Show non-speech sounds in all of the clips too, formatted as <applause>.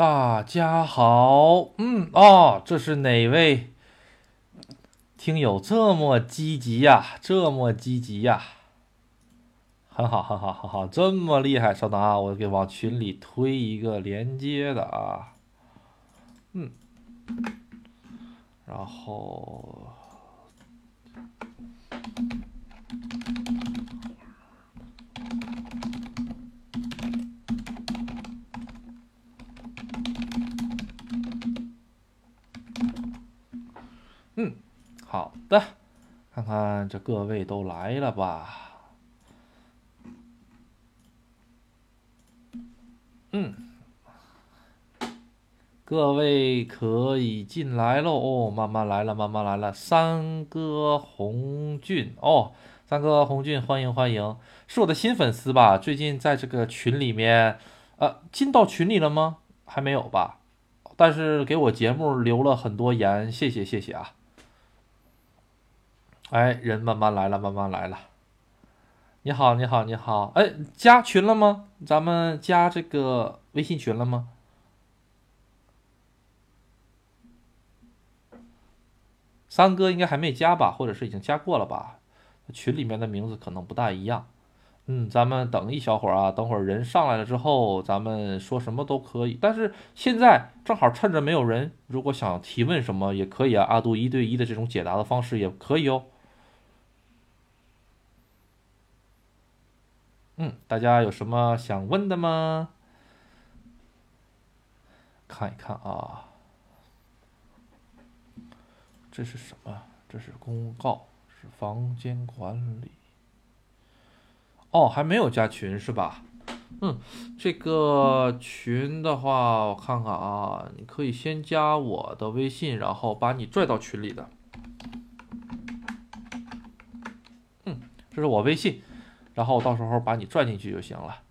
大家好，嗯哦，这是哪位听友这么积极呀？这么积极呀？很好，很好，很好，这么厉害！稍等啊，我给往群里推一个连接的啊，嗯，然后。好的，看看这各位都来了吧？嗯，各位可以进来喽哦，慢慢来了，慢慢来了。三哥红俊哦，三哥红俊，欢迎欢迎，是我的新粉丝吧？最近在这个群里面，呃，进到群里了吗？还没有吧？但是给我节目留了很多言，谢谢谢谢啊。哎，人慢慢来了，慢慢来了。你好，你好，你好。哎，加群了吗？咱们加这个微信群了吗？三哥应该还没加吧，或者是已经加过了吧？群里面的名字可能不大一样。嗯，咱们等一小会儿啊，等会儿人上来了之后，咱们说什么都可以。但是现在正好趁着没有人，如果想提问什么也可以啊。阿杜一对一的这种解答的方式也可以哦。嗯，大家有什么想问的吗？看一看啊，这是什么？这是公告，是房间管理。哦，还没有加群是吧？嗯，这个群的话，我看看啊，你可以先加我的微信，然后把你拽到群里的。嗯，这是我微信。然后到时候把你拽进去就行了。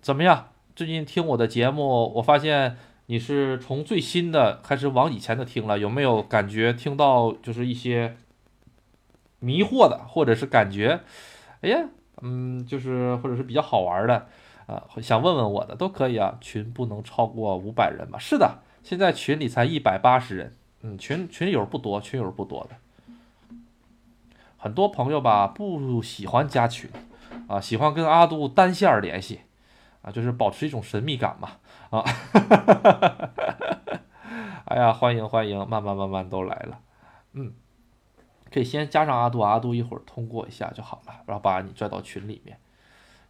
怎么样？最近听我的节目，我发现你是从最新的开始往以前的听了，有没有感觉听到就是一些迷惑的，或者是感觉，哎呀，嗯，就是或者是比较好玩的啊，想问问我的都可以啊。群不能超过五百人吧？是的，现在群里才一百八十人，嗯，群群友不多，群友不多的。很多朋友吧不喜欢加群，啊，喜欢跟阿杜单线联系，啊，就是保持一种神秘感嘛，啊，<laughs> 哎呀，欢迎欢迎，慢慢慢慢都来了，嗯，可以先加上阿杜，阿杜一会儿通过一下就好了，然后把你拽到群里面。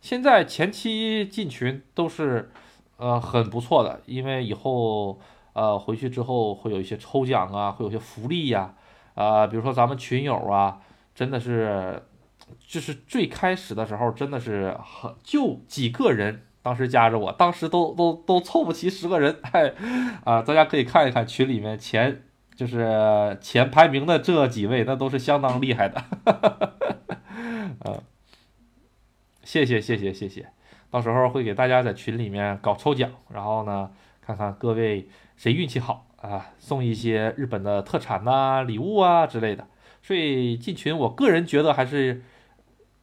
现在前期进群都是呃很不错的，因为以后呃回去之后会有一些抽奖啊，会有些福利呀，啊，比如说咱们群友啊。真的是，就是最开始的时候，真的是很就几个人，当时加着我，当时都都都凑不齐十个人，嗨，啊，大家可以看一看群里面前就是前排名的这几位，那都是相当厉害的，呃，<laughs> 谢谢谢谢谢谢，到时候会给大家在群里面搞抽奖，然后呢，看看各位谁运气好啊，送一些日本的特产呐、礼物啊之类的。所以进群，我个人觉得还是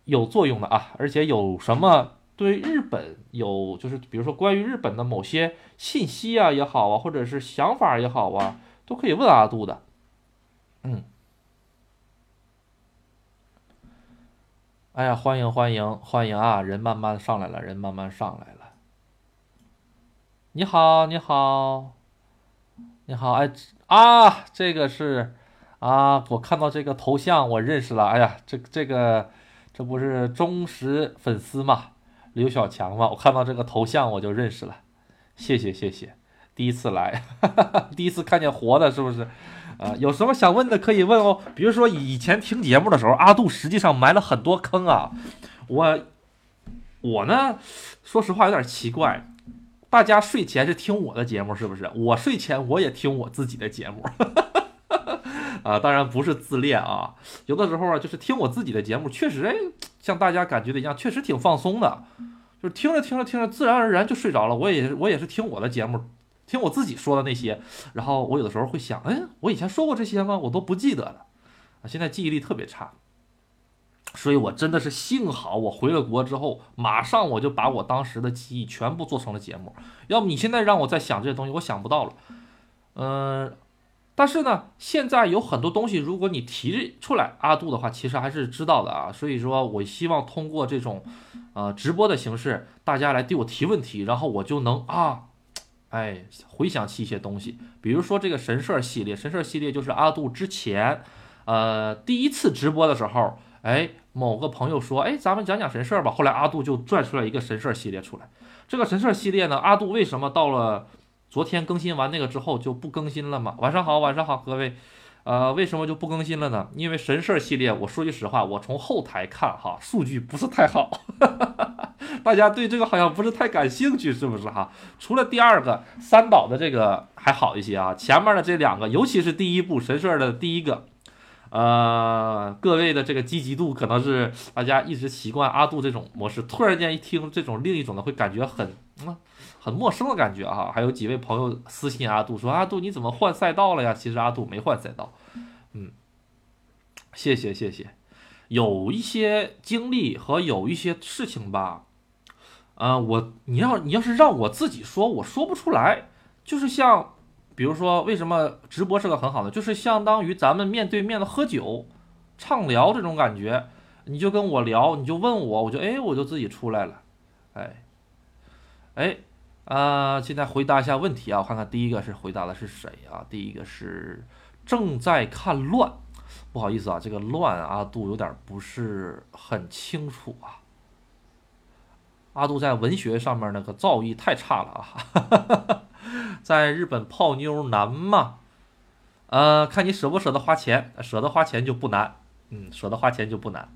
有作用的啊！而且有什么对日本有，就是比如说关于日本的某些信息啊也好啊，或者是想法也好啊，都可以问阿杜的。嗯，哎呀，欢迎欢迎欢迎啊！人慢慢上来了，人慢慢上来了。你好，你好，你好，哎啊，这个是。啊！我看到这个头像，我认识了。哎呀，这这个这不是忠实粉丝吗？刘小强吗？我看到这个头像我就认识了。谢谢谢谢，第一次来，<laughs> 第一次看见活的，是不是？啊，有什么想问的可以问哦。比如说以前听节目的时候，阿杜实际上埋了很多坑啊。我我呢，说实话有点奇怪，大家睡前是听我的节目是不是？我睡前我也听我自己的节目。<laughs> 啊，当然不是自恋啊，有的时候啊，就是听我自己的节目，确实哎，像大家感觉的一样，确实挺放松的，就是听着听着听着，自然而然就睡着了。我也我也是听我的节目，听我自己说的那些，然后我有的时候会想，哎，我以前说过这些吗？我都不记得了，啊，现在记忆力特别差。所以我真的是幸好我回了国之后，马上我就把我当时的记忆全部做成了节目。要不你现在让我再想这些东西，我想不到了。嗯，但是呢，现在有很多东西，如果你提出来阿杜的话，其实还是知道的啊。所以说我希望通过这种呃直播的形式，大家来对我提问题，然后我就能啊，哎，回想起一些东西。比如说这个神社系列，神社系列就是阿杜之前呃第一次直播的时候，哎。某个朋友说：“哎，咱们讲讲神社吧。”后来阿杜就拽出来一个神社系列出来。这个神社系列呢，阿杜为什么到了昨天更新完那个之后就不更新了吗？晚上好，晚上好，各位。呃，为什么就不更新了呢？因为神社系列，我说句实话，我从后台看哈，数据不是太好，<laughs> 大家对这个好像不是太感兴趣，是不是哈？除了第二个三岛的这个还好一些啊，前面的这两个，尤其是第一部神社的第一个。呃，各位的这个积极度可能是大家一直习惯阿杜这种模式，突然间一听这种另一种的，会感觉很嗯很陌生的感觉哈。还有几位朋友私信阿杜说：“阿杜你怎么换赛道了呀？”其实阿杜没换赛道，嗯，谢谢谢谢。有一些经历和有一些事情吧，呃，我你要你要是让我自己说，我说不出来，就是像。比如说，为什么直播是个很好的，就是相当于咱们面对面的喝酒、畅聊这种感觉，你就跟我聊，你就问我，我就哎，我就自己出来了，哎，哎，啊，现在回答一下问题啊，我看看第一个是回答的是谁啊？第一个是正在看乱，不好意思啊，这个乱阿杜有点不是很清楚啊，阿杜在文学上面那个造诣太差了啊。哈哈哈哈在日本泡妞难吗？呃，看你舍不舍得花钱，舍得花钱就不难。嗯，舍得花钱就不难。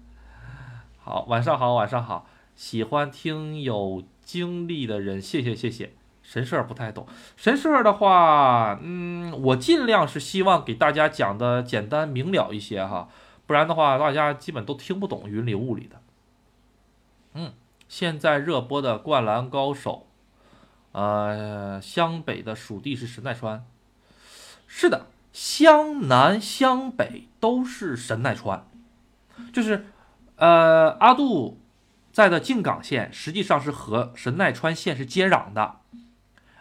好，晚上好，晚上好。喜欢听有经历的人，谢谢谢谢。神社不太懂，神社的话，嗯，我尽量是希望给大家讲的简单明了一些哈，不然的话大家基本都听不懂云里雾里的。嗯，现在热播的《灌篮高手》。呃，湘北的属地是神奈川，是的，湘南、湘北都是神奈川，就是呃，阿杜在的静冈县实际上是和神奈川县是接壤的。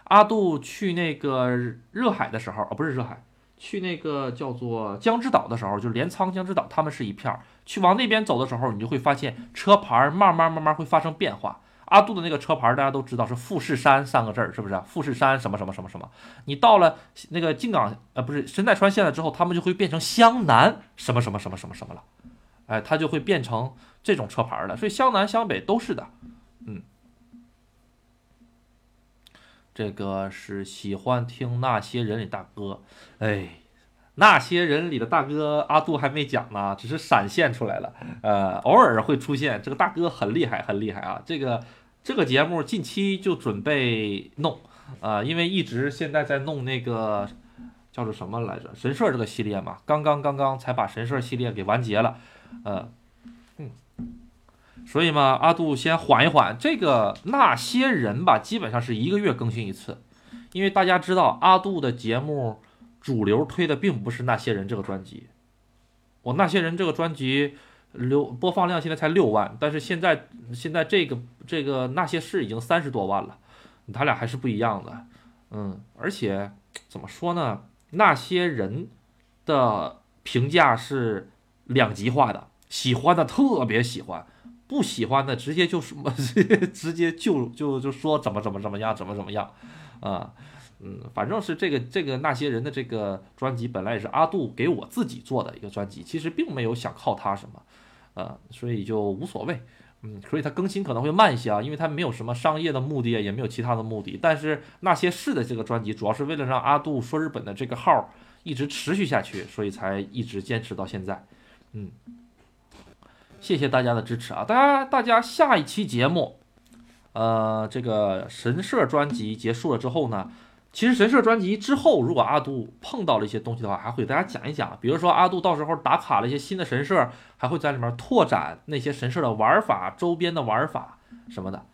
阿杜去那个热海的时候，哦，不是热海，去那个叫做江之岛的时候，就是镰仓江之岛，他们是一片儿。去往那边走的时候，你就会发现车牌慢慢慢慢会发生变化。阿杜的那个车牌，大家都知道是富士山三个字儿，是不是？富士山什么什么什么什么？你到了那个静冈，呃，不是神奈川县了之后，他们就会变成湘南什么什么什么什么什么了，哎，它就会变成这种车牌了。所以湘南湘北都是的，嗯。这个是喜欢听那些人里大哥，哎。那些人里的大哥阿杜还没讲呢，只是闪现出来了，呃，偶尔会出现。这个大哥很厉害，很厉害啊！这个这个节目近期就准备弄，啊，因为一直现在在弄那个叫做什么来着？神社这个系列嘛，刚刚刚刚才把神社系列给完结了，呃，嗯，所以嘛，阿杜先缓一缓。这个那些人吧，基本上是一个月更新一次，因为大家知道阿杜的节目。主流推的并不是那些人这个专辑，我那些人这个专辑流播放量现在才六万，但是现在现在这个这个那些事已经三十多万了，他俩还是不一样的，嗯，而且怎么说呢？那些人的评价是两极化的，喜欢的特别喜欢，不喜欢的直接就什么 <laughs> 直接就就就说怎么怎么怎么样，怎么怎么样，啊。嗯，反正是这个这个那些人的这个专辑本来也是阿杜给我自己做的一个专辑，其实并没有想靠他什么，呃，所以就无所谓。嗯，所以它更新可能会慢一些啊，因为它没有什么商业的目的，也没有其他的目的。但是那些事的这个专辑，主要是为了让阿杜说日本的这个号一直持续下去，所以才一直坚持到现在。嗯，谢谢大家的支持啊！大家大家下一期节目，呃，这个神社专辑结束了之后呢？其实神社专辑之后，如果阿杜碰到了一些东西的话，还会给大家讲一讲。比如说阿杜到时候打卡了一些新的神社，还会在里面拓展那些神社的玩法、周边的玩法什么的。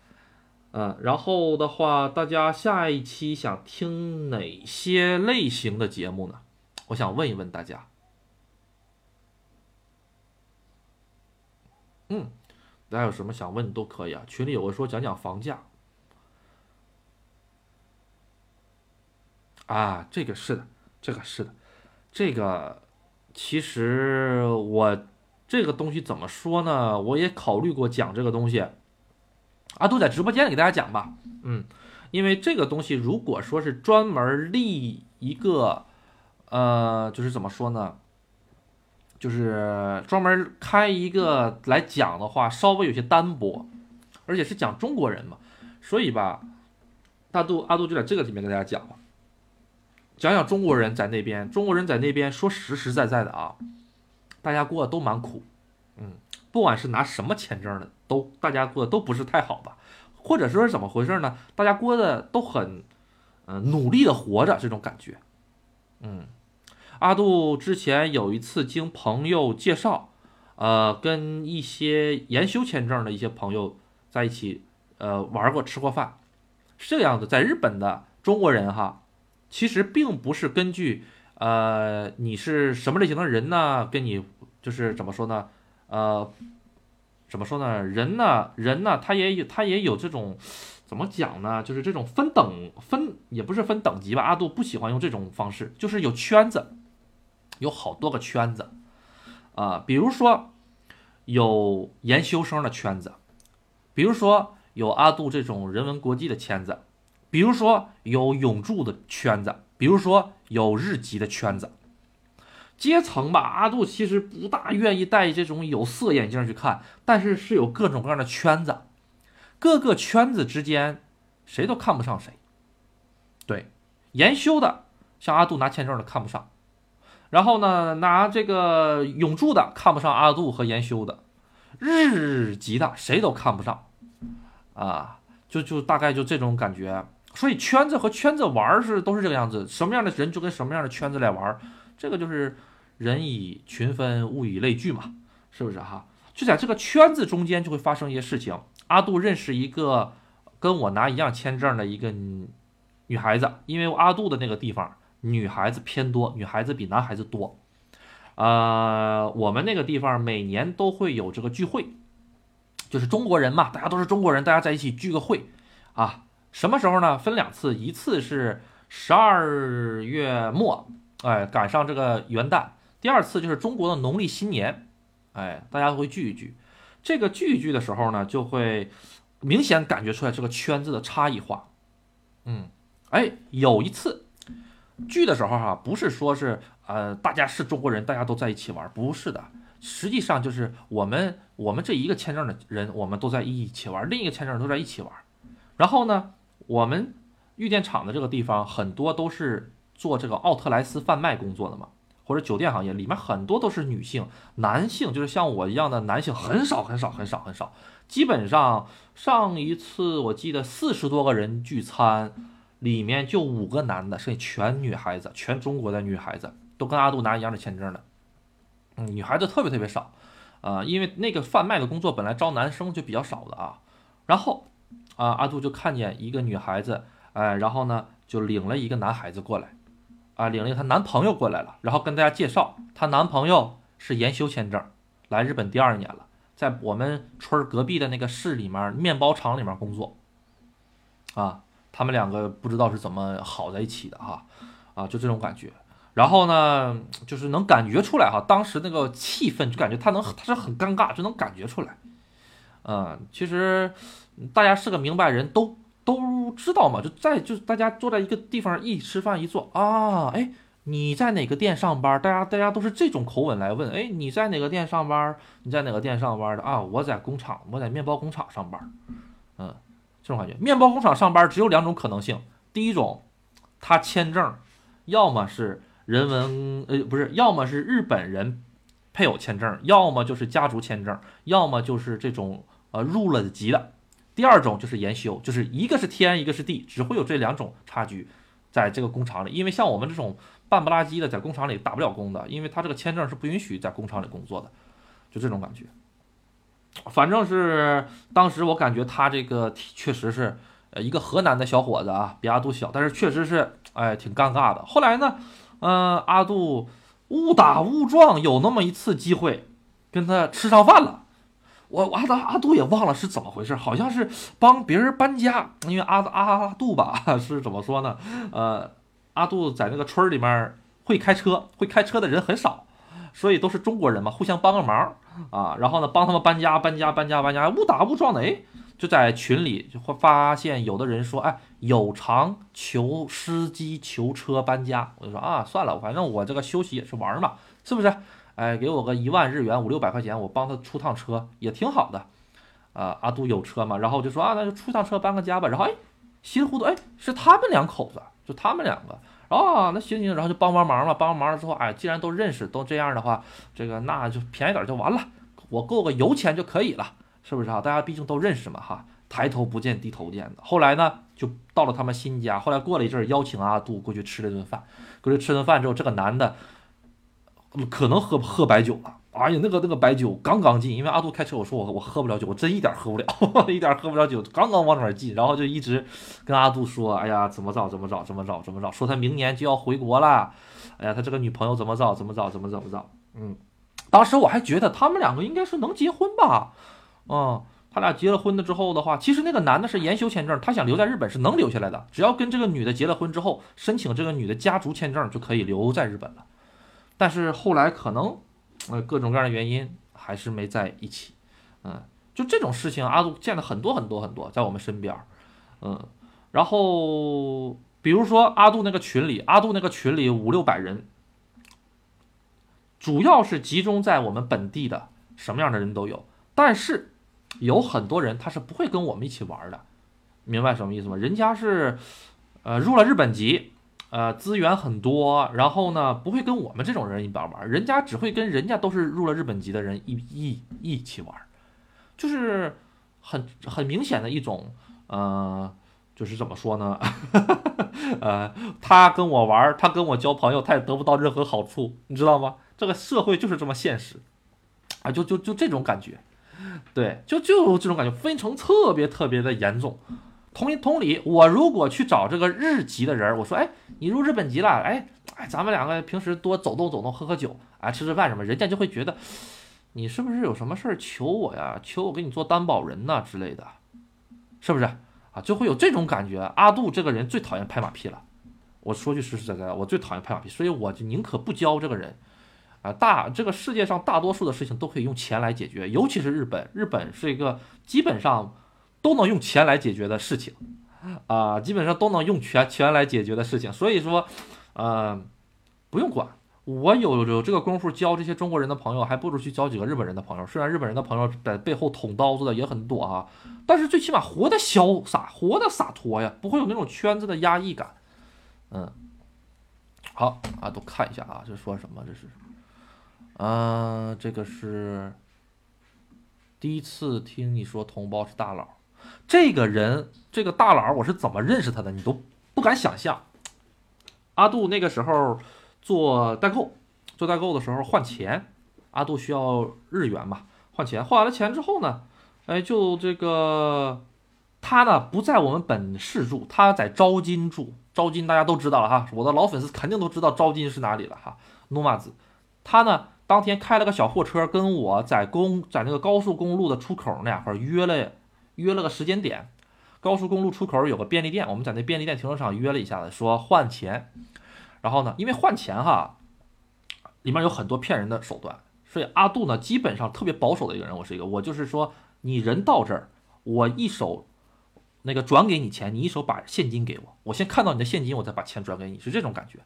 嗯，然后的话，大家下一期想听哪些类型的节目呢？我想问一问大家。嗯，大家有什么想问都可以啊，群里有个说讲讲房价。啊，这个是的，这个是的，这个其实我这个东西怎么说呢？我也考虑过讲这个东西。阿杜在直播间里给大家讲吧，嗯，因为这个东西如果说是专门立一个，呃，就是怎么说呢？就是专门开一个来讲的话，稍微有些单薄，而且是讲中国人嘛，所以吧，大杜阿杜就在这个里面跟大家讲吧。讲讲中国人在那边，中国人在那边说实实在在的啊，大家过得都蛮苦，嗯，不管是拿什么签证的，都大家过得都不是太好吧，或者说是怎么回事呢？大家过得都很，嗯，努力的活着这种感觉，嗯，阿杜之前有一次经朋友介绍，呃，跟一些研修签证的一些朋友在一起，呃，玩过吃过饭，是这样子，在日本的中国人哈。其实并不是根据，呃，你是什么类型的人呢？跟你就是怎么说呢？呃，怎么说呢？人呢，人呢，他也有他也有这种，怎么讲呢？就是这种分等分，也不是分等级吧。阿杜不喜欢用这种方式，就是有圈子，有好多个圈子，啊，比如说有研修生的圈子，比如说有阿杜这种人文国际的圈子。比如说有永驻的圈子，比如说有日籍的圈子，阶层吧。阿杜其实不大愿意戴这种有色眼镜去看，但是是有各种各样的圈子，各个圈子之间谁都看不上谁。对，研修的像阿杜拿签证的看不上，然后呢拿这个永驻的看不上阿杜和研修的，日籍的谁都看不上，啊，就就大概就这种感觉。所以圈子和圈子玩是都是这个样子，什么样的人就跟什么样的圈子来玩，这个就是人以群分，物以类聚嘛，是不是哈？就在这个圈子中间就会发生一些事情。阿杜认识一个跟我拿一样签证的一个女孩子，因为阿杜的那个地方女孩子偏多，女孩子比男孩子多。呃，我们那个地方每年都会有这个聚会，就是中国人嘛，大家都是中国人，大家在一起聚个会啊。什么时候呢？分两次，一次是十二月末，哎，赶上这个元旦；第二次就是中国的农历新年，哎，大家会聚一聚。这个聚一聚的时候呢，就会明显感觉出来这个圈子的差异化。嗯，哎，有一次聚的时候哈，不是说是呃大家是中国人，大家都在一起玩，不是的，实际上就是我们我们这一个签证的人，我们都在一起玩，另一个签证都在一起玩，然后呢？我们玉电厂的这个地方很多都是做这个奥特莱斯贩卖工作的嘛，或者酒店行业里面很多都是女性，男性就是像我一样的男性很少很少很少很少，基本上上一次我记得四十多个人聚餐，里面就五个男的，剩下全女孩子，全中国的女孩子都跟阿杜拿一样的签证的，嗯，女孩子特别特别少，啊，因为那个贩卖的工作本来招男生就比较少的啊，然后。啊，阿杜就看见一个女孩子，哎，然后呢，就领了一个男孩子过来，啊，领了她男朋友过来了，然后跟大家介绍，她男朋友是研修签证，来日本第二年了，在我们村隔壁的那个市里面面包厂里面工作，啊，他们两个不知道是怎么好在一起的哈，啊，就这种感觉，然后呢，就是能感觉出来哈，当时那个气氛就感觉他能他是很尴尬，就能感觉出来，嗯，其实。大家是个明白人，都都知道嘛。就在就大家坐在一个地方一吃饭一坐啊，哎，你在哪个店上班？大家大家都是这种口吻来问。哎，你在哪个店上班？你在哪个店上班的啊？我在工厂，我在面包工厂上班。嗯，这种感觉。面包工厂上班只有两种可能性：第一种，他签证，要么是人文呃不是，要么是日本人配偶签证，要么就是家族签证，要么就是这种呃入了籍的。第二种就是研修，就是一个是天，一个是地，只会有这两种差距，在这个工厂里。因为像我们这种半不拉几的，在工厂里打不了工的，因为他这个签证是不允许在工厂里工作的，就这种感觉。反正是当时我感觉他这个确实是，呃，一个河南的小伙子啊，比阿杜小，但是确实是，哎，挺尴尬的。后来呢，嗯，阿杜误打误撞有那么一次机会跟他吃上饭了。我阿达阿杜也忘了是怎么回事，好像是帮别人搬家，因为阿阿杜吧 <laughs> 是怎么说呢？呃，阿杜在那个村里面会开车，会开车的人很少，所以都是中国人嘛，互相帮个忙啊。然后呢，帮他们搬家，搬家，搬家，搬家，误打误撞的，哎，就在群里就会发现有的人说，哎，有偿求司机求车搬家。我就说啊，算了，反正我这个休息也是玩嘛，是不是？哎，给我个一万日元，五六百块钱，我帮他出趟车也挺好的，啊，阿杜有车嘛，然后就说啊，那就出趟车搬个家吧。然后哎，稀里糊涂，哎，是他们两口子，就他们两个，啊，那行行，然后就帮帮忙嘛，帮帮忙了之后，哎，既然都认识，都这样的话，这个那就便宜点就完了，我够个油钱就可以了，是不是啊？大家毕竟都认识嘛，哈，抬头不见低头见的。后来呢，就到了他们新家，后来过了一阵，邀请阿杜过去吃了顿饭，过去吃顿饭之后，这个男的。可能喝喝白酒了，哎呀，那个那个白酒刚刚进，因为阿杜开车，我说我我喝不了酒，我真一点喝不了，<laughs> 一点喝不了酒，刚刚往里面进，然后就一直跟阿杜说，哎呀，怎么着怎么着怎么着怎么着，说他明年就要回国了，哎呀，他这个女朋友怎么着怎么着怎么怎么着，嗯，当时我还觉得他们两个应该是能结婚吧，嗯，他俩结了婚了之后的话，其实那个男的是研修签证，他想留在日本是能留下来的，只要跟这个女的结了婚之后，申请这个女的家族签证就可以留在日本了。但是后来可能，呃，各种各样的原因还是没在一起，嗯，就这种事情，阿杜见了很多很多很多，在我们身边，嗯，然后比如说阿杜那个群里，阿杜那个群里五六百人，主要是集中在我们本地的，什么样的人都有，但是有很多人他是不会跟我们一起玩的，明白什么意思吗？人家是，呃，入了日本籍。呃，资源很多，然后呢，不会跟我们这种人一般玩，人家只会跟人家都是入了日本籍的人一一一起玩，就是很很明显的一种，呃，就是怎么说呢？<laughs> 呃，他跟我玩，他跟我交朋友，他也得不到任何好处，你知道吗？这个社会就是这么现实，啊，就就就这种感觉，对，就就这种感觉，分成特别特别的严重。同同理，我如果去找这个日籍的人，我说，哎，你入日本籍了，哎，哎，咱们两个平时多走动走动，喝喝酒，啊，吃吃饭什么，人家就会觉得，你是不是有什么事儿求我呀？求我给你做担保人呐之类的，是不是啊？就会有这种感觉。阿杜这个人最讨厌拍马屁了，我说句实实在在，我最讨厌拍马屁，所以我就宁可不交这个人，啊，大这个世界上大多数的事情都可以用钱来解决，尤其是日本，日本是一个基本上。都能用钱来解决的事情，啊，基本上都能用钱钱来解决的事情，所以说，呃，不用管。我有有这个功夫交这些中国人的朋友，还不如去交几个日本人的朋友。虽然日本人的朋友在背后捅刀子的也很多啊，但是最起码活得潇洒，活得洒脱呀，不会有那种圈子的压抑感。嗯，好啊，都看一下啊，这说什么？这是，嗯，这个是第一次听你说同胞是大佬。这个人，这个大佬，我是怎么认识他的？你都不敢想象。阿杜那个时候做代购，做代购的时候换钱，阿杜需要日元嘛，换钱。换完了钱之后呢，哎，就这个他呢不在我们本市住，他在招金住。招金大家都知道了哈，我的老粉丝肯定都知道招金是哪里了哈。努马子，他呢当天开了个小货车，跟我在公在那个高速公路的出口那块约了。约了个时间点，高速公路出口有个便利店，我们在那便利店停车场约了一下子，说换钱。然后呢，因为换钱哈，里面有很多骗人的手段，所以阿杜呢基本上特别保守的一个人。我是一个，我就是说，你人到这儿，我一手那个转给你钱，你一手把现金给我，我先看到你的现金，我再把钱转给你，是这种感觉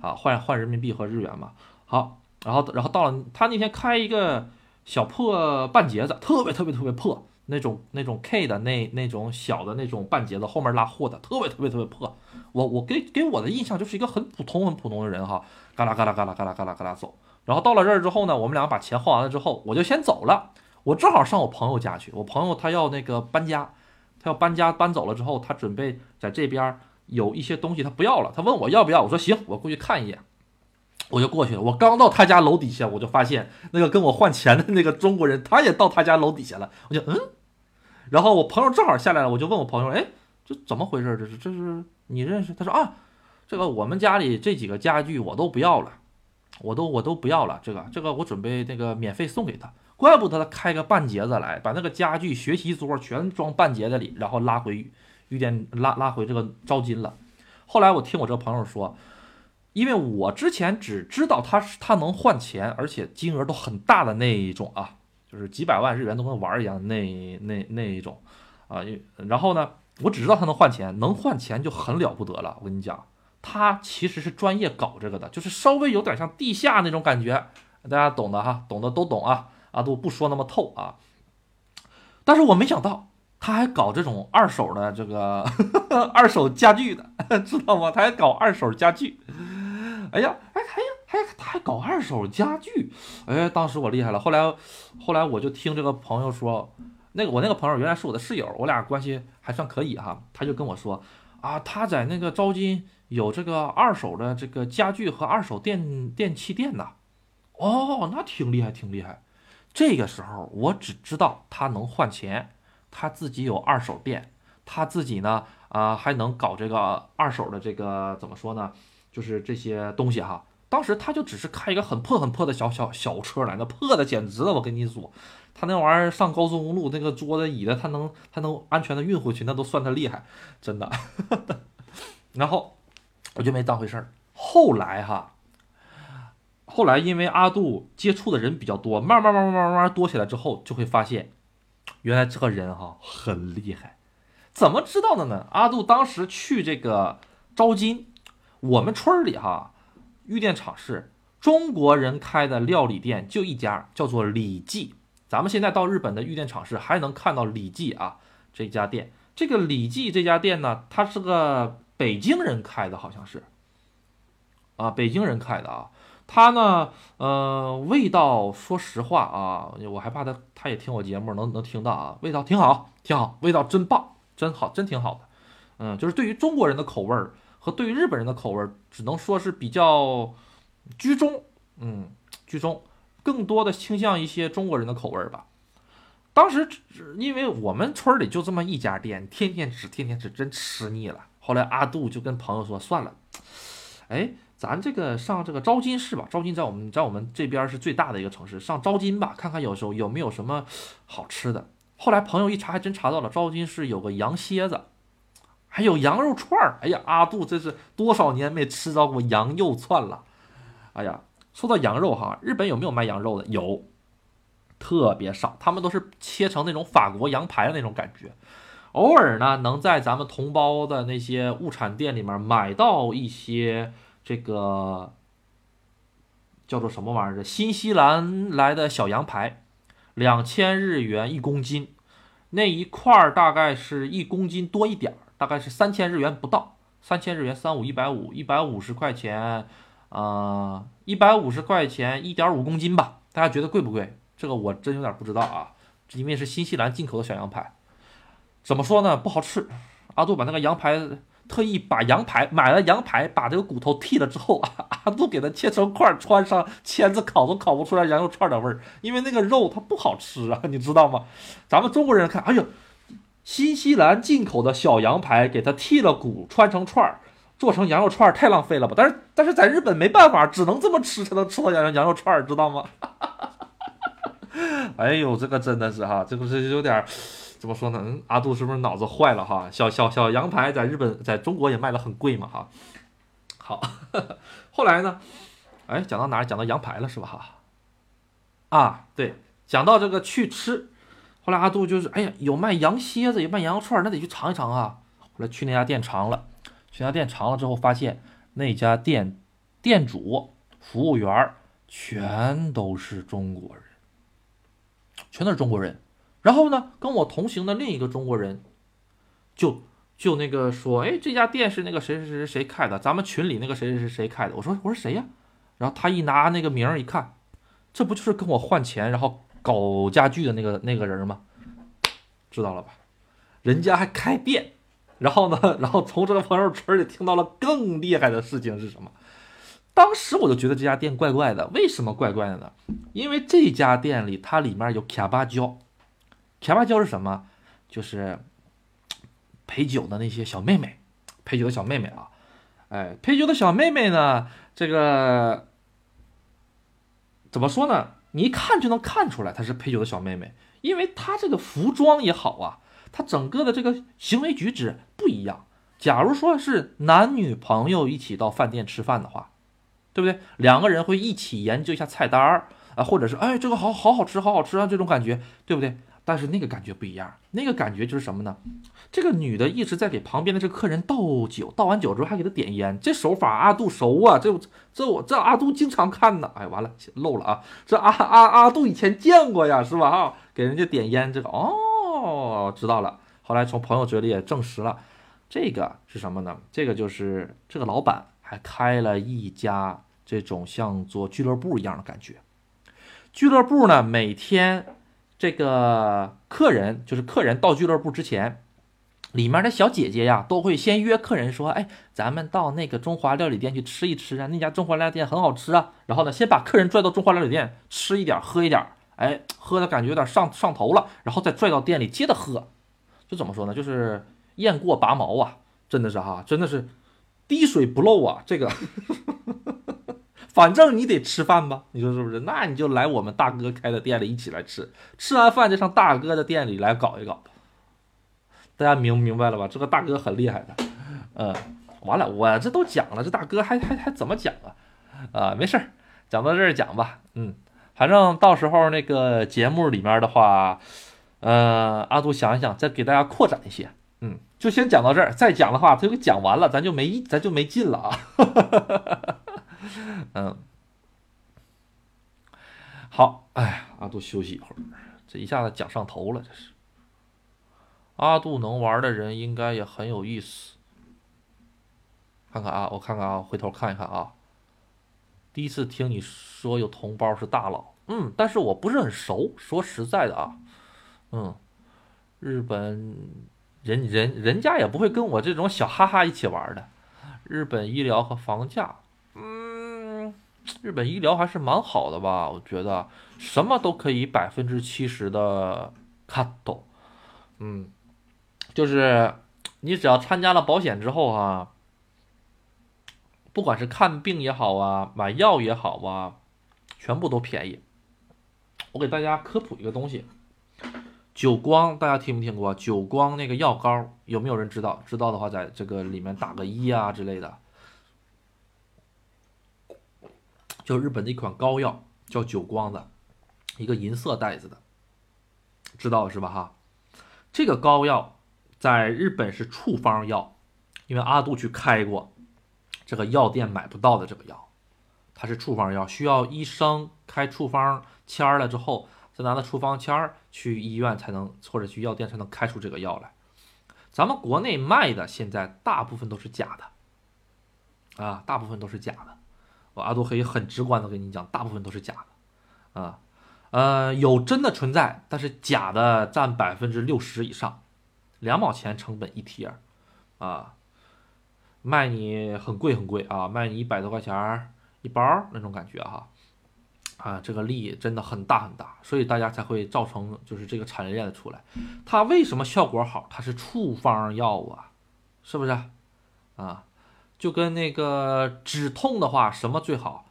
啊，换换人民币和日元嘛。好，然后然后到了他那天开一个小破半截子，特别特别特别破。那种那种 K 的那那种小的那种半截子后面拉货的特别特别特别破，我我给给我的印象就是一个很普通很普通的人哈，嘎啦嘎啦嘎啦嘎啦嘎啦嘎啦走，然后到了这儿之后呢，我们两个把钱换完了之后，我就先走了，我正好上我朋友家去，我朋友他要那个搬家，他要搬家搬走了之后，他准备在这边有一些东西他不要了，他问我要不要，我说行，我过去看一眼。我就过去了，我刚到他家楼底下，我就发现那个跟我换钱的那个中国人，他也到他家楼底下了。我就嗯，然后我朋友正好下来了，我就问我朋友，哎，这怎么回事？这是这是你认识？他说啊，这个我们家里这几个家具我都不要了，我都我都不要了，这个这个我准备那个免费送给他。怪不得他开个半截子来，把那个家具、学习桌全装半截子里，然后拉回遇见，拉拉回这个招金了。后来我听我这朋友说，因为我之前只知道他是他能换钱，而且金额都很大的那一种啊，就是几百万日元都跟玩儿一样那那那一种啊。然后呢，我只知道他能换钱，能换钱就很了不得了。我跟你讲，他其实是专业搞这个的，就是稍微有点像地下那种感觉，大家懂的哈，懂的都懂啊。啊都不说那么透啊，但是我没想到他还搞这种二手的这个 <laughs> 二手家具的，<laughs> 知道吗？他还搞二手家具。哎呀，哎，还还他还搞二手家具。哎，当时我厉害了。后来后来我就听这个朋友说，那个我那个朋友原来是我的室友，我俩关系还算可以哈。他就跟我说啊，他在那个招金有这个二手的这个家具和二手电电器店呢。哦，那挺厉害，挺厉害。这个时候，我只知道他能换钱，他自己有二手店，他自己呢，啊，还能搞这个二手的这个怎么说呢？就是这些东西哈。当时他就只是开一个很破很破的小小小车来，那破的简直了，我跟你说，他那玩意儿上高速公路那个桌子椅子，他能他能安全的运回去，那都算他厉害，真的。<laughs> 然后我就没当回事儿。后来哈。后来，因为阿杜接触的人比较多，慢慢慢慢慢慢多起来之后，就会发现，原来这个人哈很厉害。怎么知道的呢？阿杜当时去这个招金，我们村里哈玉电厂是中国人开的料理店，就一家，叫做李记。咱们现在到日本的玉电厂是还能看到李记啊这家店。这个李记这家店呢，他是个北京人开的，好像是啊，北京人开的啊。他呢，呃，味道，说实话啊，我还怕他，他也听我节目，能能听到啊，味道挺好，挺好，味道真棒，真好，真挺好的，嗯，就是对于中国人的口味儿和对于日本人的口味，只能说是比较居中，嗯，居中，更多的倾向一些中国人的口味吧。当时因为我们村里就这么一家店，天天吃，天天吃，真吃腻了。后来阿杜就跟朋友说，算了，哎。咱这个上这个招金市吧，招金在我们在我们这边是最大的一个城市，上招金吧，看看有时候有没有什么好吃的。后来朋友一查，还真查到了，招金市有个羊蝎子，还有羊肉串儿。哎呀，阿杜这是多少年没吃到过羊肉串了。哎呀，说到羊肉哈，日本有没有卖羊肉的？有，特别少，他们都是切成那种法国羊排的那种感觉。偶尔呢，能在咱们同胞的那些物产店里面买到一些。这个叫做什么玩意儿？新西兰来的小羊排，两千日元一公斤，那一块儿大概是一公斤多一点儿，大概是三千日元不到，三千日元三五一百五，一百五十块钱，啊，一百五十块钱一点五公斤吧。大家觉得贵不贵？这个我真有点不知道啊，因为是新西兰进口的小羊排，怎么说呢？不好吃。阿杜把那个羊排。特意把羊排买了羊排，把这个骨头剔了之后啊，<laughs> 阿杜给它切成块，穿上签子烤都烤不出来羊肉串的味儿，因为那个肉它不好吃啊，你知道吗？咱们中国人看，哎呦，新西兰进口的小羊排，给它剔了骨，穿成串儿，做成羊肉串儿太浪费了吧？但是但是在日本没办法，只能这么吃才能吃到羊羊肉串儿，知道吗？<laughs> 哎呦，这个真的是哈，这个是有点。怎么说呢？阿杜是不是脑子坏了哈？小小小羊排在日本，在中国也卖的很贵嘛哈。好，<laughs> 后来呢？哎，讲到哪儿？讲到羊排了是吧哈？啊，对，讲到这个去吃。后来阿杜就是，哎呀，有卖羊蝎子，有卖羊肉串，那得去尝一尝啊。后来去那家店尝了，去那家店尝了之后，发现那家店店主、服务员全都是中国人，全都是中国人。然后呢，跟我同行的另一个中国人，就就那个说，哎，这家店是那个谁谁谁谁开的，咱们群里那个谁谁谁谁开的。我说我说谁呀？然后他一拿那个名儿一看，这不就是跟我换钱，然后搞家具的那个那个人吗？知道了吧？人家还开店。然后呢，<laughs> 然后从这个朋友圈里听到了更厉害的事情是什么？当时我就觉得这家店怪怪的。为什么怪怪的呢？因为这家店里它里面有卡巴胶。甜芭蕉是什么？就是陪酒的那些小妹妹，陪酒的小妹妹啊，哎，陪酒的小妹妹呢？这个怎么说呢？你一看就能看出来她是陪酒的小妹妹，因为她这个服装也好啊，她整个的这个行为举止不一样。假如说是男女朋友一起到饭店吃饭的话，对不对？两个人会一起研究一下菜单儿啊，或者是哎这个好好好吃好好吃啊这种感觉，对不对？但是那个感觉不一样，那个感觉就是什么呢？这个女的一直在给旁边的这个客人倒酒，倒完酒之后还给他点烟，这手法阿杜熟啊，这这我这阿杜经常看呢。哎，完了漏了啊，这阿阿阿杜以前见过呀，是吧？哈，给人家点烟这个哦，知道了。后来从朋友嘴里也证实了，这个是什么呢？这个就是这个老板还开了一家这种像做俱乐部一样的感觉。俱乐部呢，每天。这个客人就是客人到俱乐部之前，里面的小姐姐呀都会先约客人说：“哎，咱们到那个中华料理店去吃一吃啊，那家中华料理店很好吃啊。”然后呢，先把客人拽到中华料理店吃一点，喝一点，哎，喝的感觉有点上上头了，然后再拽到店里接着喝。就怎么说呢？就是雁过拔毛啊，真的是哈，真的是滴水不漏啊，这个。反正你得吃饭吧，你说是不是？那你就来我们大哥开的店里一起来吃，吃完饭就上大哥的店里来搞一搞。大家明明白了吧？这个大哥很厉害的。嗯，完了，我这都讲了，这大哥还还还怎么讲啊？啊，没事儿，讲到这儿讲吧。嗯，反正到时候那个节目里面的话，呃，阿杜想一想，再给大家扩展一些。嗯，就先讲到这儿，再讲的话他就讲完了，咱就没咱就没劲了啊。<laughs> <laughs> 嗯，好，哎呀，阿杜休息一会儿，这一下子讲上头了，这是。阿杜能玩的人应该也很有意思。看看啊，我看看啊，回头看一看啊。第一次听你说有同胞是大佬，嗯，但是我不是很熟。说实在的啊，嗯，日本人人人家也不会跟我这种小哈哈一起玩的。日本医疗和房价。嗯日本医疗还是蛮好的吧？我觉得什么都可以百分之七十的 cut，嗯，就是你只要参加了保险之后啊，不管是看病也好啊，买药也好啊，全部都便宜。我给大家科普一个东西，久光大家听没听过？久光那个药膏有没有人知道？知道的话，在这个里面打个一啊之类的。就日本的一款膏药，叫久光的，一个银色袋子的，知道是吧？哈，这个膏药在日本是处方药，因为阿杜去开过，这个药店买不到的这个药，它是处方药，需要医生开处方签了之后，再拿着处方签去医院才能，或者去药店才能开出这个药来。咱们国内卖的现在大部分都是假的，啊，大部分都是假的。我阿杜可以很直观的跟你讲，大部分都是假的，啊，呃，有真的存在，但是假的占百分之六十以上，两毛钱成本一贴，啊，卖你很贵很贵啊，卖你一百多块钱一包那种感觉哈，啊，这个利益真的很大很大，所以大家才会造成就是这个产业链的出来。它为什么效果好？它是处方药啊，是不是？啊？就跟那个止痛的话，什么最好？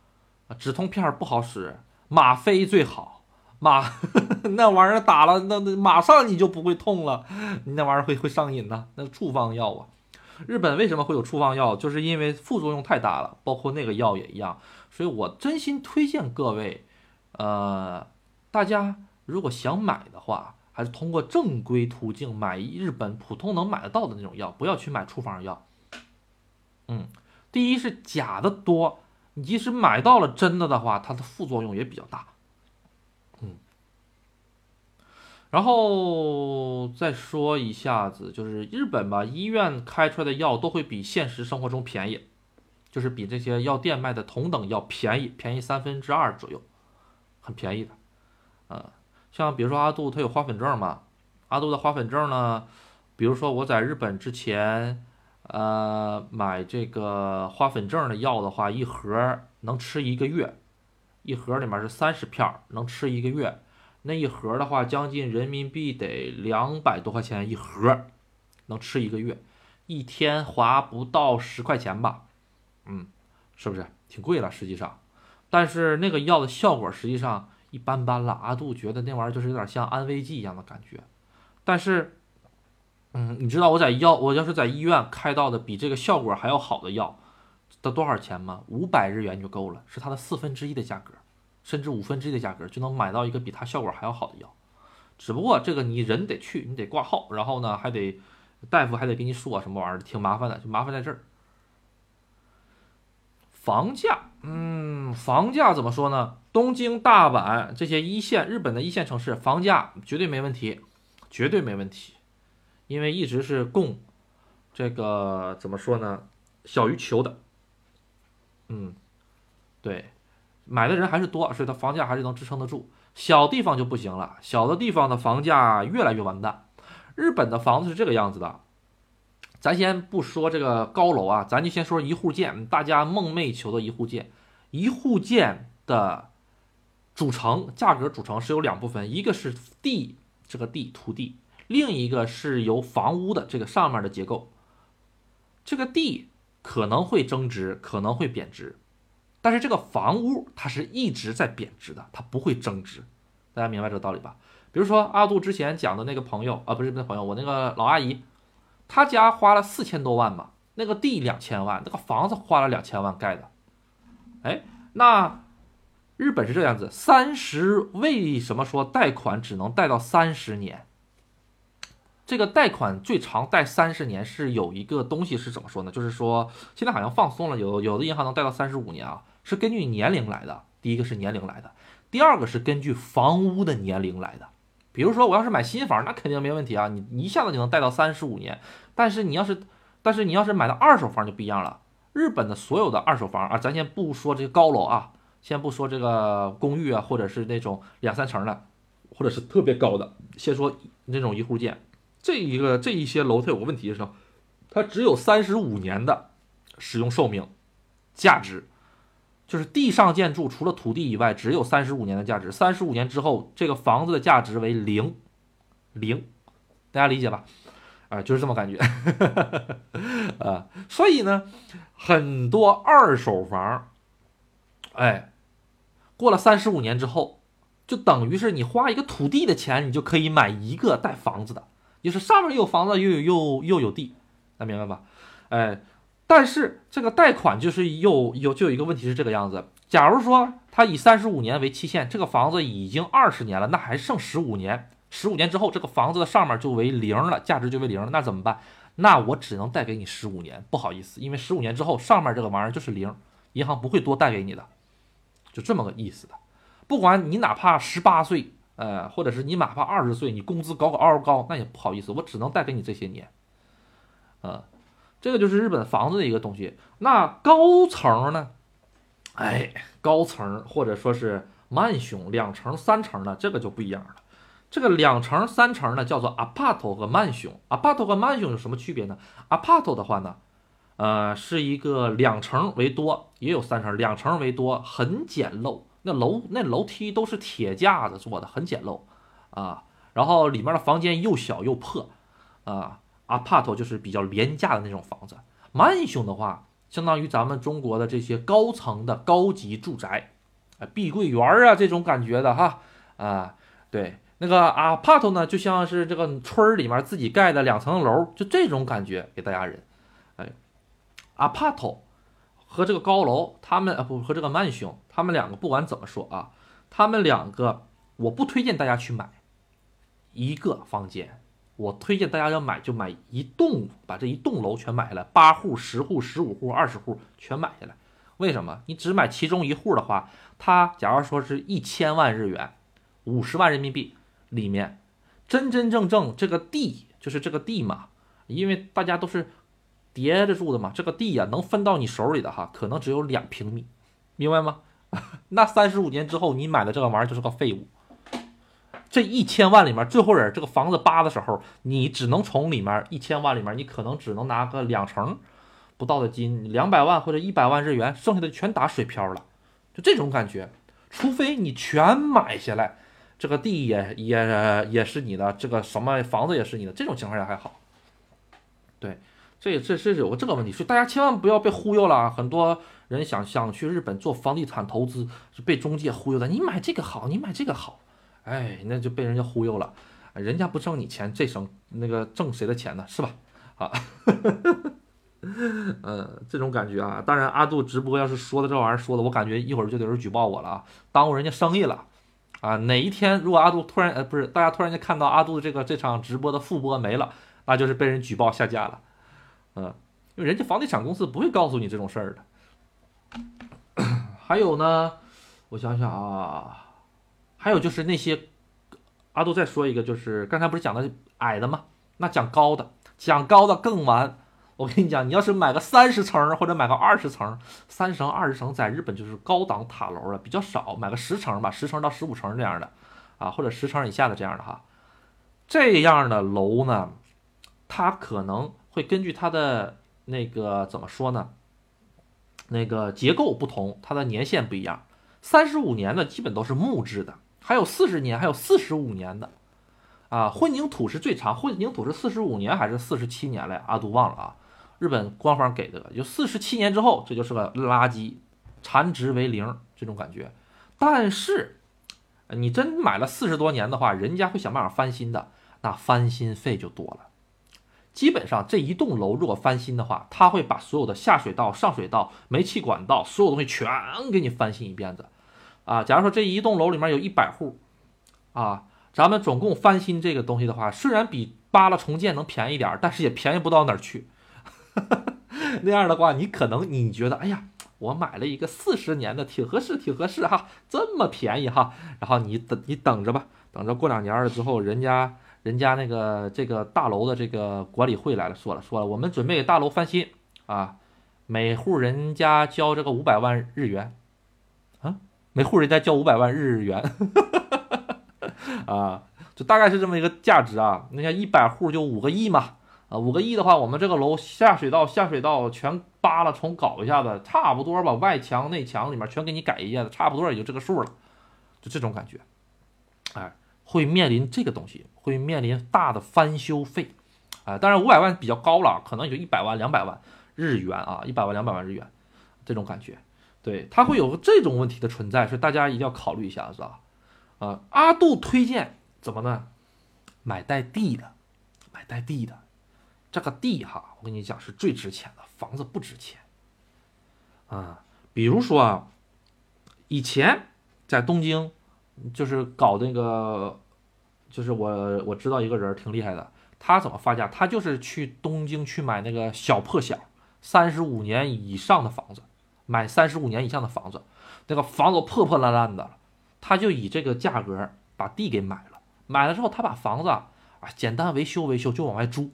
止痛片不好使，吗啡最好。吗 <laughs> 那玩意儿打了，那那马上你就不会痛了，你那玩意儿会会上瘾呐。那处方药啊，日本为什么会有处方药？就是因为副作用太大了，包括那个药也一样。所以我真心推荐各位，呃，大家如果想买的话，还是通过正规途径买日本普通能买得到的那种药，不要去买处方药。嗯，第一是假的多，你即使买到了真的的话，它的副作用也比较大。嗯，然后再说一下子，就是日本吧，医院开出来的药都会比现实生活中便宜，就是比这些药店卖的同等药便宜，便宜三分之二左右，很便宜的。呃，像比如说阿杜他有花粉症嘛，阿杜的花粉症呢，比如说我在日本之前。呃，买这个花粉症的药的话，一盒能吃一个月，一盒里面是三十片，能吃一个月。那一盒的话，将近人民币得两百多块钱一盒，能吃一个月，一天花不到十块钱吧？嗯，是不是挺贵了？实际上，但是那个药的效果实际上一般般了。阿杜觉得那玩意儿就是有点像安慰剂一样的感觉，但是，嗯，你知道我在药，我要是在医院开到的比这个效果还要好的药，得多少钱吗？五百日元就够了，是它的四分之一的价格，甚至五分之一的价格就能买到一个比它效果还要好的药。只不过这个你人得去，你得挂号，然后呢还得大夫还得给你说什么玩意儿，挺麻烦的，就麻烦在这儿。房价，嗯，房价怎么说呢？东京、大阪这些一线日本的一线城市，房价绝对没问题，绝对没问题，因为一直是供这个怎么说呢？小于求的，嗯，对，买的人还是多，所以它房价还是能支撑得住。小地方就不行了，小的地方的房价越来越完蛋。日本的房子是这个样子的。咱先不说这个高楼啊，咱就先说一户建，大家梦寐求的一户建。一户建的组成价格组成是有两部分，一个是地这个地土地，另一个是由房屋的这个上面的结构。这个地可能会增值，可能会贬值，但是这个房屋它是一直在贬值的，它不会增值。大家明白这个道理吧？比如说阿杜之前讲的那个朋友啊，不是那朋友，我那个老阿姨。她家花了四千多万吧，那个地两千万，那个房子花了两千万盖的。哎，那日本是这样子，三十为什么说贷款只能贷到三十年？这个贷款最长贷三十年是有一个东西是怎么说呢？就是说现在好像放松了，有有的银行能贷到三十五年啊，是根据年龄来的。第一个是年龄来的，第二个是根据房屋的年龄来的。比如说我要是买新房，那肯定没问题啊，你一下子就能贷到三十五年。但是你要是，但是你要是买的二手房就不一样了。日本的所有的二手房啊，咱先不说这个高楼啊，先不说这个公寓啊，或者是那种两三层的，或者是特别高的，先说那种一户建，这一个这一些楼它有个问题是，它只有三十五年的使用寿命，价值，就是地上建筑除了土地以外，只有三十五年的价值，三十五年之后这个房子的价值为零，零，大家理解吧？啊，就是这么感觉，<laughs> 啊，所以呢，很多二手房，哎，过了三十五年之后，就等于是你花一个土地的钱，你就可以买一个带房子的，就是上面有房子，又有又又有地，能明白吧？哎，但是这个贷款就是又有就有一个问题是这个样子，假如说他以三十五年为期限，这个房子已经二十年了，那还剩十五年。十五年之后，这个房子的上面就为零了，价值就为零了，那怎么办？那我只能贷给你十五年，不好意思，因为十五年之后上面这个玩意儿就是零，银行不会多贷给你的，就这么个意思的。不管你哪怕十八岁，呃，或者是你哪怕二十岁，你工资高高嗷高，那也不好意思，我只能贷给你这些年。呃，这个就是日本房子的一个东西。那高层呢？哎，高层或者说是曼雄两层、三层的，这个就不一样了。这个两层、三层呢，叫做 apart 和曼雄。apart 和曼雄有什么区别呢？apart 的话呢，呃，是一个两层为多，也有三层，两层为多，很简陋。那楼那楼梯都是铁架子做的，很简陋啊。然后里面的房间又小又破啊。apart 就是比较廉价的那种房子。曼雄的话，相当于咱们中国的这些高层的高级住宅，啊，碧桂园啊这种感觉的哈啊，对。那个 apart 呢，就像是这个村里面自己盖的两层楼，就这种感觉给大家人。哎，apart 和这个高楼，他们啊不和这个曼雄，他们两个不管怎么说啊，他们两个我不推荐大家去买一个房间，我推荐大家要买就买一栋，把这一栋楼全买下来，八户、十户、十五户、二十户全买下来。为什么？你只买其中一户的话，它假如说是一千万日元，五十万人民币。里面真真正正这个地就是这个地嘛，因为大家都是叠着住的嘛，这个地呀能分到你手里的哈，可能只有两平米，明白吗？<laughs> 那三十五年之后你买的这个玩意儿就是个废物。这一千万里面，最后人这个房子扒的时候，你只能从里面一千万里面，你可能只能拿个两成不到的金，两百万或者一百万日元，剩下的全打水漂了，就这种感觉。除非你全买下来。这个地也也也是你的，这个什么房子也是你的，这种情况下还好。这这这是有个这个问题，所以大家千万不要被忽悠了啊！很多人想想去日本做房地产投资，是被中介忽悠的。你买这个好，你买这个好，哎，那就被人家忽悠了。人家不挣你钱，这省那个挣谁的钱呢？是吧？啊，呃，<laughs> 这种感觉啊。当然，阿杜直播要是说的这玩意儿说的，我感觉一会儿就得人举报我了啊，耽误人家生意了啊。哪一天如果阿杜突然呃不是大家突然间看到阿杜的这个这场直播的复播没了，那就是被人举报下架了。嗯，因为人家房地产公司不会告诉你这种事儿的。<coughs> 还有呢，我想想啊，还有就是那些，阿杜再说一个，就是刚才不是讲的矮的吗？那讲高的，讲高的更完。我跟你讲，你要是买个三十层或者买个二十层，三层、二十层在日本就是高档塔楼了，比较少。买个十层吧，十层到十五层这样的，啊，或者十层以下的这样的哈。这样的楼呢，它可能。会根据它的那个怎么说呢？那个结构不同，它的年限不一样。三十五年的基本都是木质的，还有四十年，还有四十五年的。啊，混凝土是最长，混凝土是四十五年还是四十七年嘞？阿杜忘了啊。日本官方给的，就四十七年之后，这就是个垃圾，残值为零这种感觉。但是，你真买了四十多年的话，人家会想办法翻新的，那翻新费就多了。基本上这一栋楼如果翻新的话，他会把所有的下水道、上水道、煤气管道，所有东西全给你翻新一遍子。啊，假如说这一栋楼里面有一百户，啊，咱们总共翻新这个东西的话，虽然比扒拉重建能便宜点，但是也便宜不到哪儿去。<laughs> 那样的话，你可能你觉得，哎呀，我买了一个四十年的，挺合适，挺合适哈，这么便宜哈。然后你等你等着吧，等着过两年了之后，人家。人家那个这个大楼的这个管理会来了，说了说了，我们准备大楼翻新啊，每户人家交这个五百万日元，啊，每户人家交五百万日元，<laughs> 啊，就大概是这么一个价值啊。那像一百户就五个亿嘛，啊，五个亿的话，我们这个楼下水道下水道全扒了重搞一下子，差不多吧，外墙内墙里面全给你改一下子，差不多也就这个数了，就这种感觉，哎。会面临这个东西，会面临大的翻修费，啊，当然五百万比较高了，可能也就一百万、两百万日元啊，一百万、两百万日元这种感觉，对，它会有这种问题的存在，所以大家一定要考虑一下，是吧？啊，阿杜推荐怎么呢？买带地的，买带地的，这个地哈，我跟你讲是最值钱的，房子不值钱啊。比如说啊，以前在东京就是搞那个。就是我我知道一个人挺厉害的，他怎么发家？他就是去东京去买那个小破小三十五年以上的房子，买三十五年以上的房子，那个房子破破烂烂的，他就以这个价格把地给买了。买了之后，他把房子啊简单维修维修就往外租，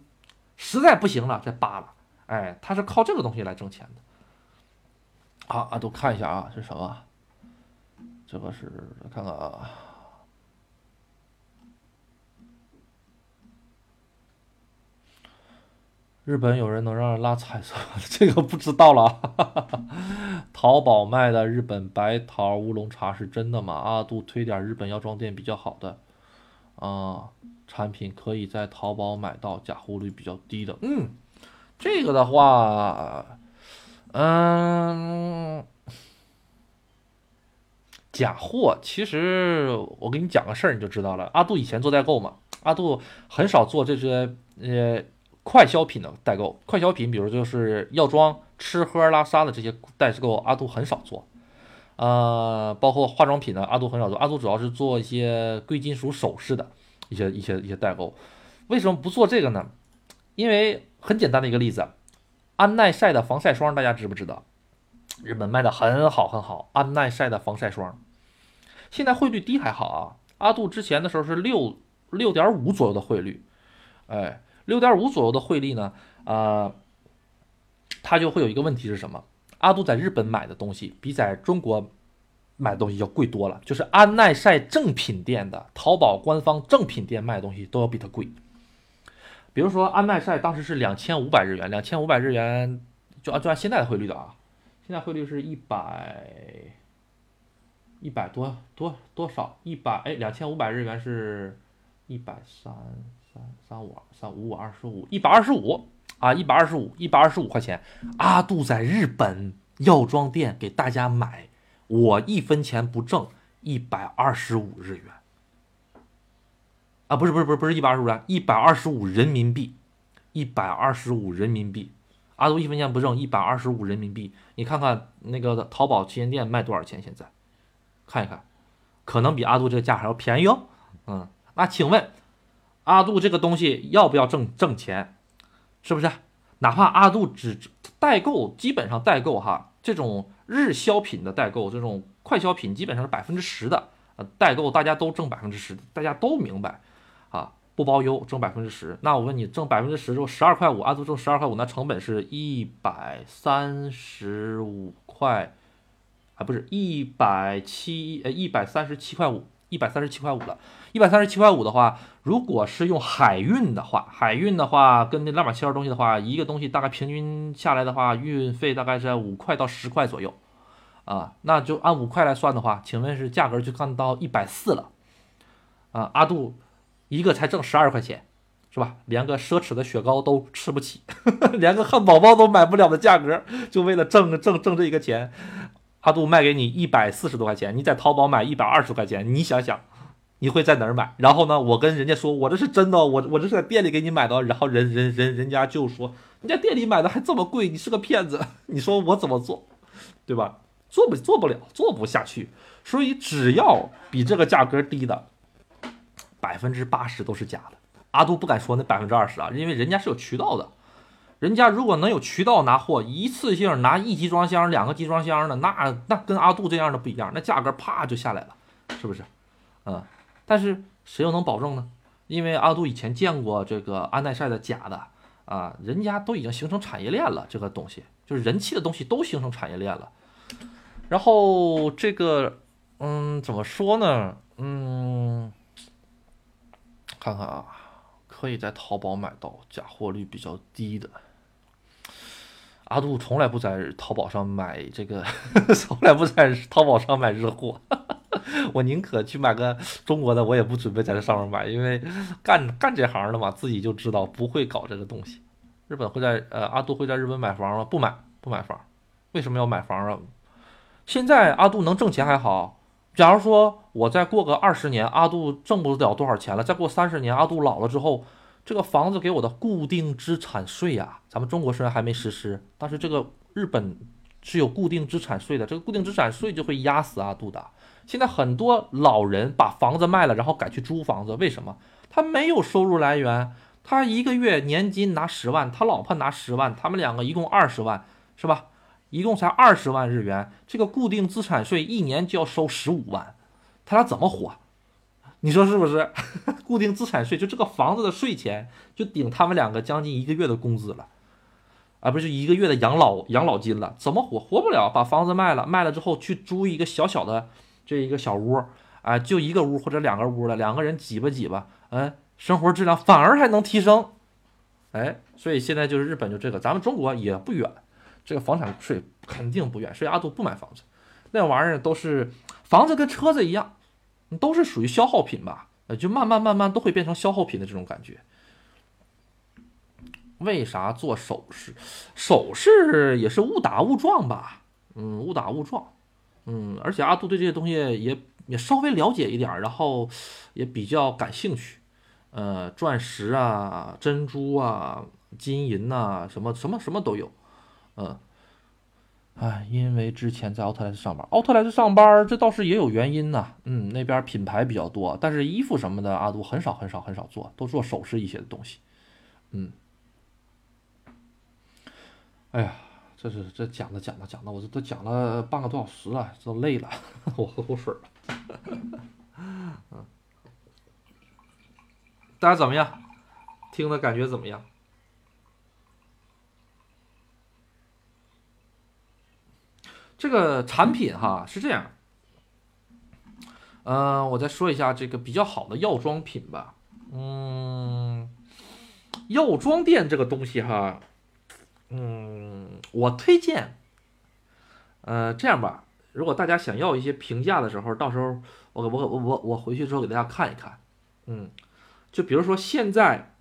实在不行了再扒了。哎，他是靠这个东西来挣钱的。啊啊，都看一下啊，是什么？这个是看看啊。日本有人能让人拉彩色，<laughs> 这个不知道了。淘宝卖的日本白桃乌龙茶是真的吗？阿杜推点日本药妆店比较好的啊产品，可以在淘宝买到，假货率比较低的。嗯，这个的话，嗯，假货其实我给你讲个事儿你就知道了。阿杜以前做代购嘛，阿杜很少做这些呃。快消品的代购，快消品，比如就是药妆、吃喝拉撒的这些代购，阿杜很少做。呃，包括化妆品的，阿杜很少做。阿杜主要是做一些贵金属首饰的一些一些一些代购。为什么不做这个呢？因为很简单的一个例子，安耐晒的防晒霜，大家知不知道？日本卖的很好很好，安耐晒的防晒霜，现在汇率低还好啊。阿杜之前的时候是六六点五左右的汇率，哎。六点五左右的汇率呢，啊，它就会有一个问题是什么？阿杜在日本买的东西比在中国买的东西要贵多了，就是安耐晒正品店的淘宝官方正品店卖的东西都要比它贵。比如说安耐晒当时是两千五百日元，两千五百日元就按就按现在的汇率的啊，现在汇率是一百一百多多多少？一百哎，两千五百日元是一百三。三五三五五二十五一百二十五啊，一百二十五，一百二十五块钱。阿杜在日本药妆店给大家买，我一分钱不挣，一百二十五日元。啊，不是不是不是不是一百二十五元，一百二十五人民币，一百二十五人民币。阿杜一分钱不挣，一百二十五人民币。你看看那个淘宝旗舰店卖多少钱？现在看一看，可能比阿杜这个价还要便宜哦。嗯，那请问阿杜这个东西要不要挣挣钱？是不是？哪怕阿杜只代购，基本上代购哈，这种日销品的代购，这种快消品基本上是百分之十的呃代购，大家都挣百分之十，大家都明白啊。不包邮挣百分之十，那我问你，挣百分之十就十二块五，阿杜挣十二块五，那成本是一百三十五块，啊不是一百七呃一百三十七块五，一百三十七块五了，一百三十七块五的话，如果是用海运的话，海运的话跟那拉马切尔东西的话，一个东西大概平均下来的话，运费大概在五块到十块左右，啊，那就按五块来算的话，请问是价格就干到一百四了，啊，阿杜。一个才挣十二块钱，是吧？连个奢侈的雪糕都吃不起，<laughs> 连个汉堡包都买不了的价格，就为了挣挣挣这一个钱，阿杜卖给你一百四十多块钱，你在淘宝买一百二十块钱，你想想，你会在哪儿买？然后呢，我跟人家说，我这是真的，我我这是在店里给你买的，然后人人人人家就说，你在店里买的还这么贵，你是个骗子，<laughs> 你说我怎么做，对吧？做不做不了，做不下去，所以只要比这个价格低的。百分之八十都是假的，阿杜不敢说那百分之二十啊，因为人家是有渠道的，人家如果能有渠道拿货，一次性拿一集装箱、两个集装箱的，那那跟阿杜这样的不一样，那价格啪就下来了，是不是？嗯，但是谁又能保证呢？因为阿杜以前见过这个安耐晒的假的啊，人家都已经形成产业链了，这个东西就是人气的东西都形成产业链了，然后这个嗯，怎么说呢？嗯。看看啊，可以在淘宝买到假货率比较低的。阿杜从来不在淘宝上买这个，<laughs> 从来不在淘宝上买日货。<laughs> 我宁可去买个中国的，我也不准备在这上面买，因为干干这行的嘛，自己就知道不会搞这个东西。日本会在呃，阿杜会在日本买房吗？不买，不买房。为什么要买房啊？现在阿杜能挣钱还好。假如说我再过个二十年，阿杜挣不了多少钱了。再过三十年，阿杜老了之后，这个房子给我的固定资产税呀，咱们中国虽然还没实施，但是这个日本是有固定资产税的，这个固定资产税就会压死阿杜的。现在很多老人把房子卖了，然后改去租房子，为什么？他没有收入来源，他一个月年金拿十万，他老婆拿十万，他们两个一共二十万，是吧？一共才二十万日元，这个固定资产税一年就要收十五万，他俩怎么活？你说是不是？<laughs> 固定资产税就这个房子的税钱就顶他们两个将近一个月的工资了，啊，不是一个月的养老养老金了，怎么活？活不了，把房子卖了，卖了之后去租一个小小的这一个小屋，啊，就一个屋或者两个屋了，两个人挤吧挤吧，嗯，生活质量反而还能提升，哎，所以现在就是日本就这个，咱们中国也不远。这个房产税肯定不远，所以阿杜不买房子，那玩意儿都是房子跟车子一样，都是属于消耗品吧？呃，就慢慢慢慢都会变成消耗品的这种感觉。为啥做首饰？首饰也是误打误撞吧？嗯，误打误撞。嗯，而且阿杜对这些东西也也稍微了解一点，然后也比较感兴趣。呃，钻石啊，珍珠啊，金银呐，什么什么什么都有。嗯，哎，因为之前在奥特莱斯上班，奥特莱斯上班这倒是也有原因呐。嗯，那边品牌比较多，但是衣服什么的阿杜很少很少很少做，都做首饰一些的东西。嗯，哎呀，这是这讲的讲的讲的，我这都讲了半个多小时了，都累了，<laughs> 我喝口水吧。嗯，大家怎么样？听的感觉怎么样？这个产品哈是这样，嗯，我再说一下这个比较好的药妆品吧。嗯，药妆店这个东西哈，嗯，我推荐，呃，这样吧，如果大家想要一些评价的时候，到时候我我我我我回去之后给大家看一看。嗯，就比如说现在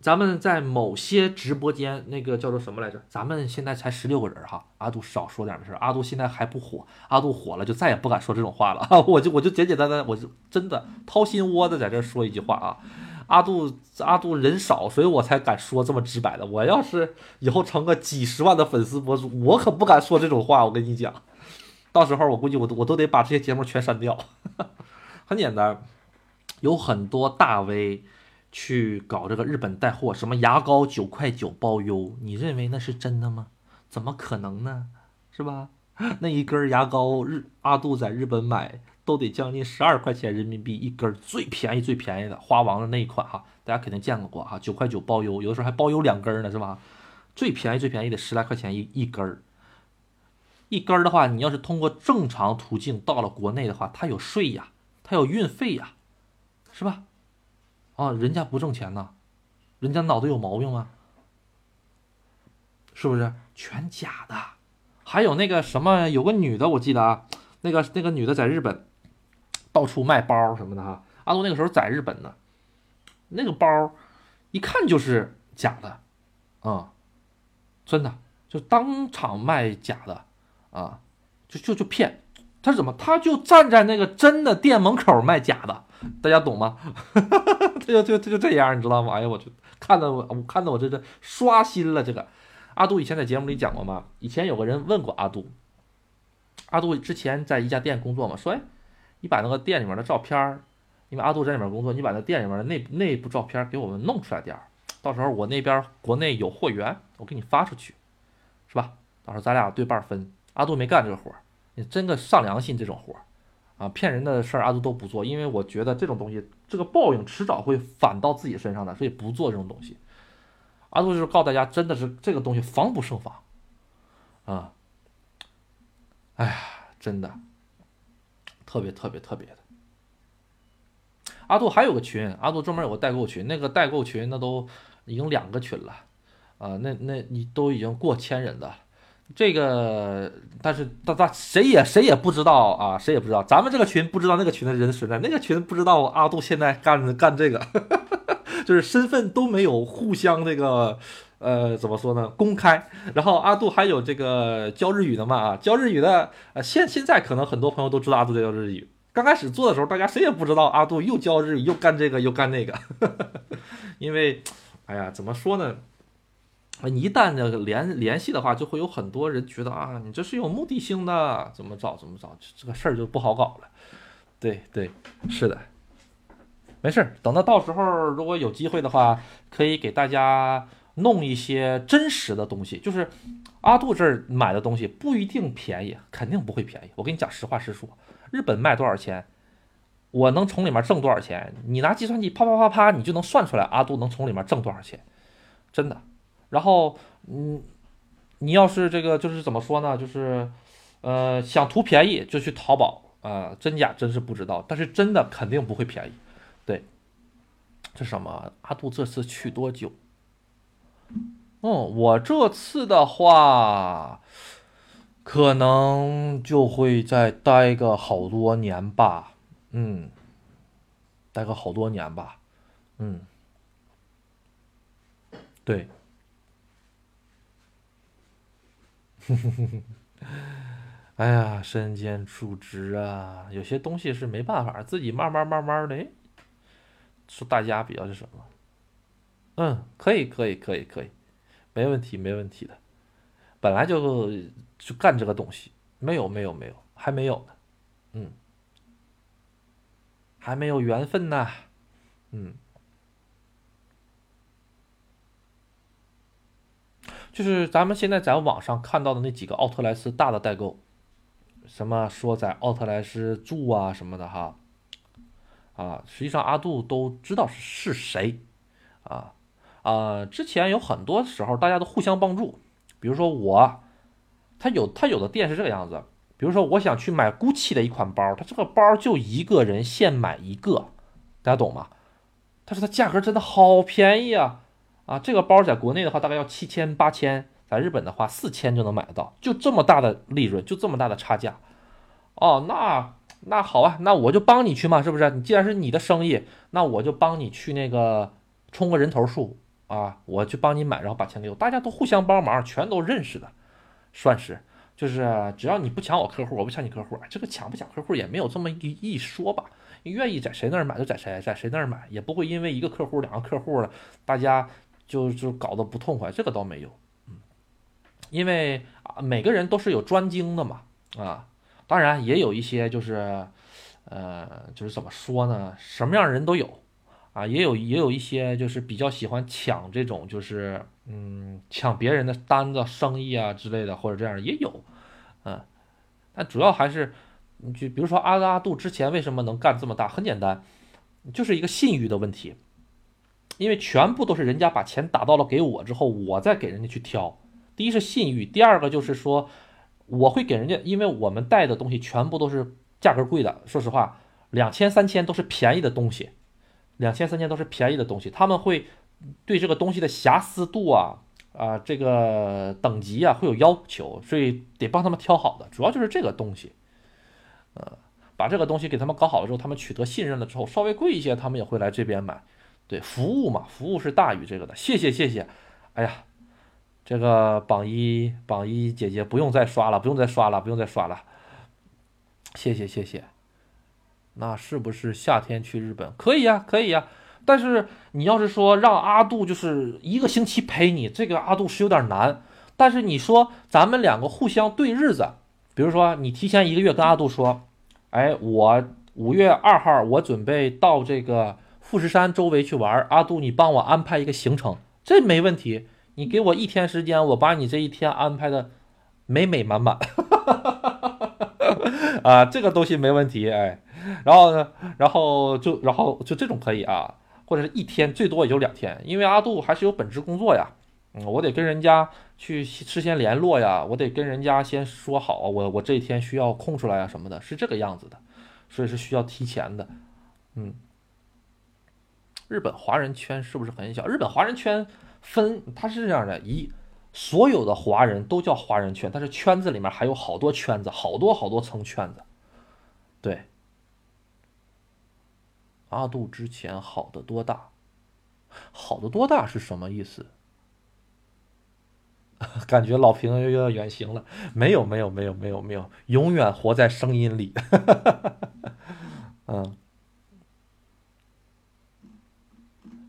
咱们在某些直播间，那个叫做什么来着？咱们现在才十六个人哈，阿杜少说点的事。阿杜现在还不火，阿杜火了就再也不敢说这种话了。<laughs> 我就我就简简单单，我就真的掏心窝子在这说一句话啊。阿杜阿杜人少，所以我才敢说这么直白的。我要是以后成个几十万的粉丝博主，我可不敢说这种话。我跟你讲，到时候我估计我都我都得把这些节目全删掉。<laughs> 很简单，有很多大 V。去搞这个日本带货，什么牙膏九块九包邮，你认为那是真的吗？怎么可能呢？是吧？<laughs> 那一根牙膏日阿杜在日本买都得将近十二块钱人民币一根，最便宜最便宜的花王的那一款哈，大家肯定见过过哈，九块九包邮，有的时候还包邮两根呢，是吧？最便宜最便宜的十来块钱一一根儿，一根儿的话，你要是通过正常途径到了国内的话，它有税呀，它有运费呀，是吧？啊，人家不挣钱呢，人家脑子有毛病吗？是不是全假的？还有那个什么，有个女的，我记得啊，那个那个女的在日本到处卖包什么的哈。阿杜那个时候在日本呢，那个包一看就是假的，啊，真的就当场卖假的啊，就就就骗。他是怎么？他就站在那个真的店门口卖假的。大家懂吗？<laughs> 他就就他就这样，你知道吗？哎呀，我就看到我，我看到我这这刷新了这个。阿杜以前在节目里讲过吗？以前有个人问过阿杜，阿杜之前在一家店工作嘛，说哎，你把那个店里面的照片儿，因为阿杜在里面工作，你把那店里面的内内部照片给我们弄出来点儿，到时候我那边国内有货源，我给你发出去，是吧？到时候咱俩对半分。阿杜没干这个活儿，你真个上良心这种活儿。啊，骗人的事儿阿杜都不做，因为我觉得这种东西，这个报应迟早会反到自己身上的，所以不做这种东西。阿杜就是告诉大家，真的是这个东西防不胜防啊！哎呀，真的特别特别特别的。阿杜还有个群，阿杜专门有个代购群，那个代购群那都已经两个群了啊，那那你都已经过千人的。这个，但是大大谁也谁也不知道啊，谁也不知道，咱们这个群不知道那个群的人存在，那个群不知道阿杜现在干干这个，<laughs> 就是身份都没有互相这个，呃，怎么说呢？公开。然后阿杜还有这个教日语的嘛啊，教日语的，呃，现现在可能很多朋友都知道阿杜在教日语。刚开始做的时候，大家谁也不知道阿杜又教日语又干这个又干那个，因为，哎呀，怎么说呢？你一旦这个联联系的话，就会有很多人觉得啊，你这是有目的性的，怎么找怎么找，这个事儿就不好搞了。对对，是的，没事儿，等到到时候如果有机会的话，可以给大家弄一些真实的东西。就是阿杜这儿买的东西不一定便宜，肯定不会便宜。我跟你讲实话实说，日本卖多少钱，我能从里面挣多少钱，你拿计算机啪啪啪啪，你就能算出来阿杜能从里面挣多少钱，真的。然后，嗯，你要是这个就是怎么说呢？就是，呃，想图便宜就去淘宝啊，真假真是不知道，但是真的肯定不会便宜。对，这什么？阿杜这次去多久？哦，我这次的话，可能就会再待个好多年吧。嗯，待个好多年吧。嗯，对。哼哼哼哼，哎呀，身兼数职啊，有些东西是没办法，自己慢慢慢慢的。说大家比较是什么？嗯，可以可以可以可以，没问题没问题的。本来就就干这个东西，没有没有没有，还没有呢。嗯，还没有缘分呢。嗯。就是咱们现在在网上看到的那几个奥特莱斯大的代购，什么说在奥特莱斯住啊什么的哈，啊，实际上阿杜都知道是谁，啊啊，之前有很多时候大家都互相帮助，比如说我，他有他有的店是这个样子，比如说我想去买 GUCCI 的一款包，他这个包就一个人限买一个，大家懂吗？但是它价格真的好便宜啊。啊，这个包在国内的话大概要七千八千，在日本的话四千就能买得到，就这么大的利润，就这么大的差价。哦，那那好啊，那我就帮你去嘛，是不是？你既然是你的生意，那我就帮你去那个充个人头数，啊，我去帮你买，然后把钱给我，大家都互相帮忙，全都认识的，算是。就是只要你不抢我客户，我不抢你客户，这个抢不抢客户也没有这么一一说吧。愿意在谁那儿买就在谁在谁那儿买，也不会因为一个客户两个客户了，大家就就搞得不痛快，这个倒没有，嗯，因为啊每个人都是有专精的嘛，啊，当然也有一些就是，呃，就是怎么说呢，什么样人都有，啊，也有也有一些就是比较喜欢抢这种就是嗯抢别人的单子生意啊之类的或者这样也有，嗯，但主要还是。就比如说阿阿杜之前为什么能干这么大？很简单，就是一个信誉的问题，因为全部都是人家把钱打到了给我之后，我再给人家去挑。第一是信誉，第二个就是说我会给人家，因为我们带的东西全部都是价格贵的。说实话，两千三千都是便宜的东西，两千三千都是便宜的东西，他们会对这个东西的瑕疵度啊啊这个等级啊会有要求，所以得帮他们挑好的，主要就是这个东西。呃，把这个东西给他们搞好了之后，他们取得信任了之后，稍微贵一些，他们也会来这边买。对，服务嘛，服务是大于这个的。谢谢谢谢。哎呀，这个榜一榜一姐姐不用再刷了，不用再刷了，不用再刷了。谢谢谢谢。那是不是夏天去日本可以呀？可以呀。但是你要是说让阿杜就是一个星期陪你，这个阿杜是有点难。但是你说咱们两个互相对日子。比如说，你提前一个月跟阿杜说，哎，我五月二号我准备到这个富士山周围去玩，阿杜你帮我安排一个行程，这没问题。你给我一天时间，我把你这一天安排的美美满满，<laughs> 啊，这个东西没问题，哎，然后呢，然后就然后就这种可以啊，或者是一天最多也就两天，因为阿杜还是有本职工作呀。嗯，我得跟人家去事先联络呀，我得跟人家先说好，我我这一天需要空出来啊什么的，是这个样子的，所以是需要提前的。嗯，日本华人圈是不是很小？日本华人圈分，它是这样的，一所有的华人都叫华人圈，但是圈子里面还有好多圈子，好多好多层圈子。对，阿杜之前好的多大？好的多大是什么意思？<laughs> 感觉老平又要远行了，没有没有没有没有没有，永远活在声音里。<laughs> 嗯，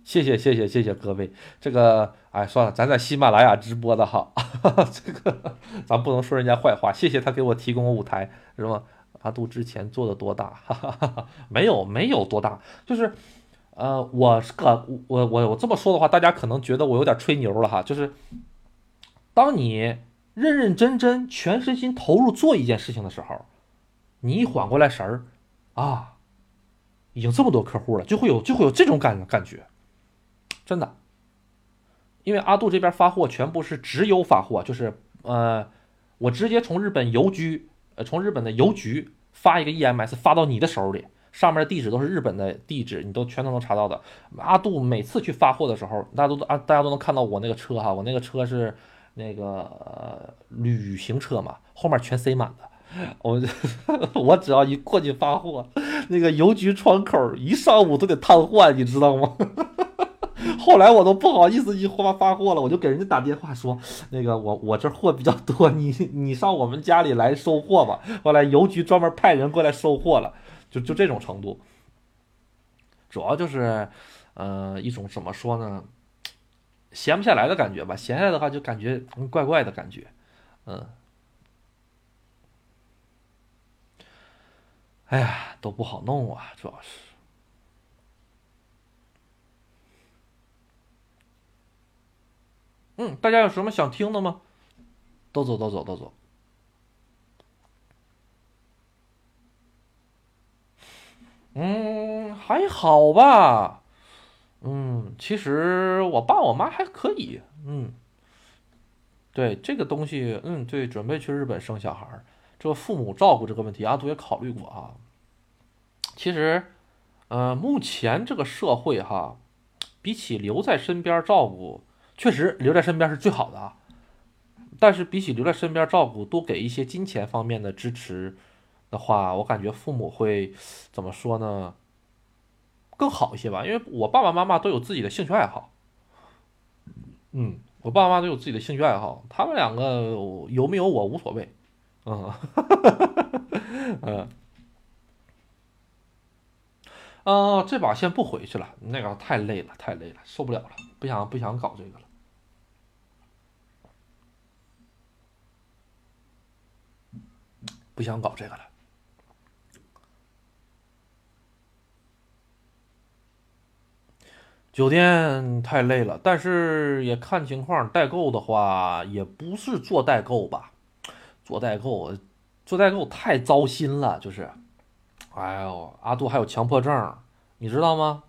谢谢谢谢谢谢各位，这个哎算了，咱在喜马拉雅直播的哈，<laughs> 这个咱不能说人家坏话。谢谢他给我提供舞台，是吧？阿杜之前做的多大？哈哈哈哈没有没有多大，就是呃，我是个我我我这么说的话，大家可能觉得我有点吹牛了哈，就是。当你认认真真、全身心投入做一件事情的时候，你一缓过来神儿，啊，已经这么多客户了，就会有就会有这种感感觉，真的。因为阿杜这边发货全部是直邮发货，就是呃，我直接从日本邮局，呃，从日本的邮局发一个 EMS 发到你的手里，上面的地址都是日本的地址，你都全都能查到的。阿杜每次去发货的时候，大家都啊，大家都能看到我那个车哈，我那个车是。那个旅行车嘛，后面全塞满了。我 <laughs> 我只要一过去发货，那个邮局窗口一上午都得瘫痪，你知道吗？后来我都不好意思去发发货了，我就给人家打电话说，那个我我这货比较多，你你上我们家里来收货吧。后来邮局专门派人过来收货了，就就这种程度。主要就是，呃，一种怎么说呢？闲不下来的感觉吧，闲下来的话就感觉怪怪的感觉，嗯，哎呀，都不好弄啊，主要是，嗯，大家有什么想听的吗？都走，都走，都走。嗯，还好吧。嗯，其实我爸我妈还可以。嗯，对这个东西，嗯，对，准备去日本生小孩儿，这个父母照顾这个问题，阿杜也考虑过啊。其实，呃，目前这个社会哈，比起留在身边照顾，确实留在身边是最好的啊。但是比起留在身边照顾，多给一些金钱方面的支持的话，我感觉父母会怎么说呢？更好一些吧，因为我爸爸妈妈都有自己的兴趣爱好，嗯，我爸爸妈都有自己的兴趣爱好，他们两个有没有我无所谓。嗯，<laughs> 嗯，啊，这把先不回去了，那个太累了，太累了，受不了了，不想不想搞这个了，不想搞这个了。酒店太累了，但是也看情况，代购的话也不是做代购吧，做代购，做代购太糟心了，就是，哎呦，阿杜还有强迫症，你知道吗？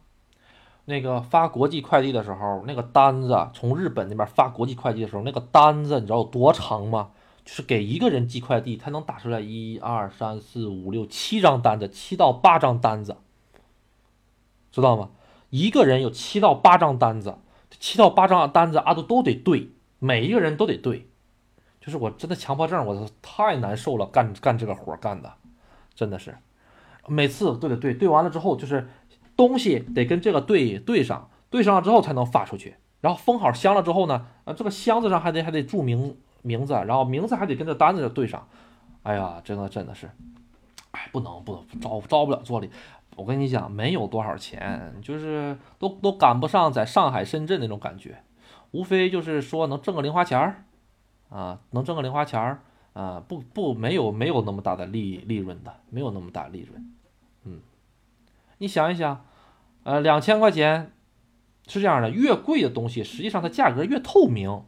那个发国际快递的时候，那个单子从日本那边发国际快递的时候，那个单子你知道有多长吗？就是给一个人寄快递，他能打出来一二三四五六七张单子，七到八张单子，知道吗？一个人有七到八张单子，七到八张单子阿杜都得对，每一个人都得对，就是我真的强迫症，我太难受了，干干这个活干的，真的是，每次都得对，对完了之后就是东西得跟这个对对上，对上了之后才能发出去，然后封好箱了之后呢，啊这个箱子上还得还得注明名字，然后名字还得跟这单子对上，哎呀，真的真的是，哎不能不能招招不了座里。我跟你讲，没有多少钱，就是都都赶不上在上海、深圳那种感觉，无非就是说能挣个零花钱儿，啊，能挣个零花钱儿，啊，不不，没有没有那么大的利利润的，没有那么大利润，你想一想，呃，两千块钱是这样的，越贵的东西，实际上它价格越透明。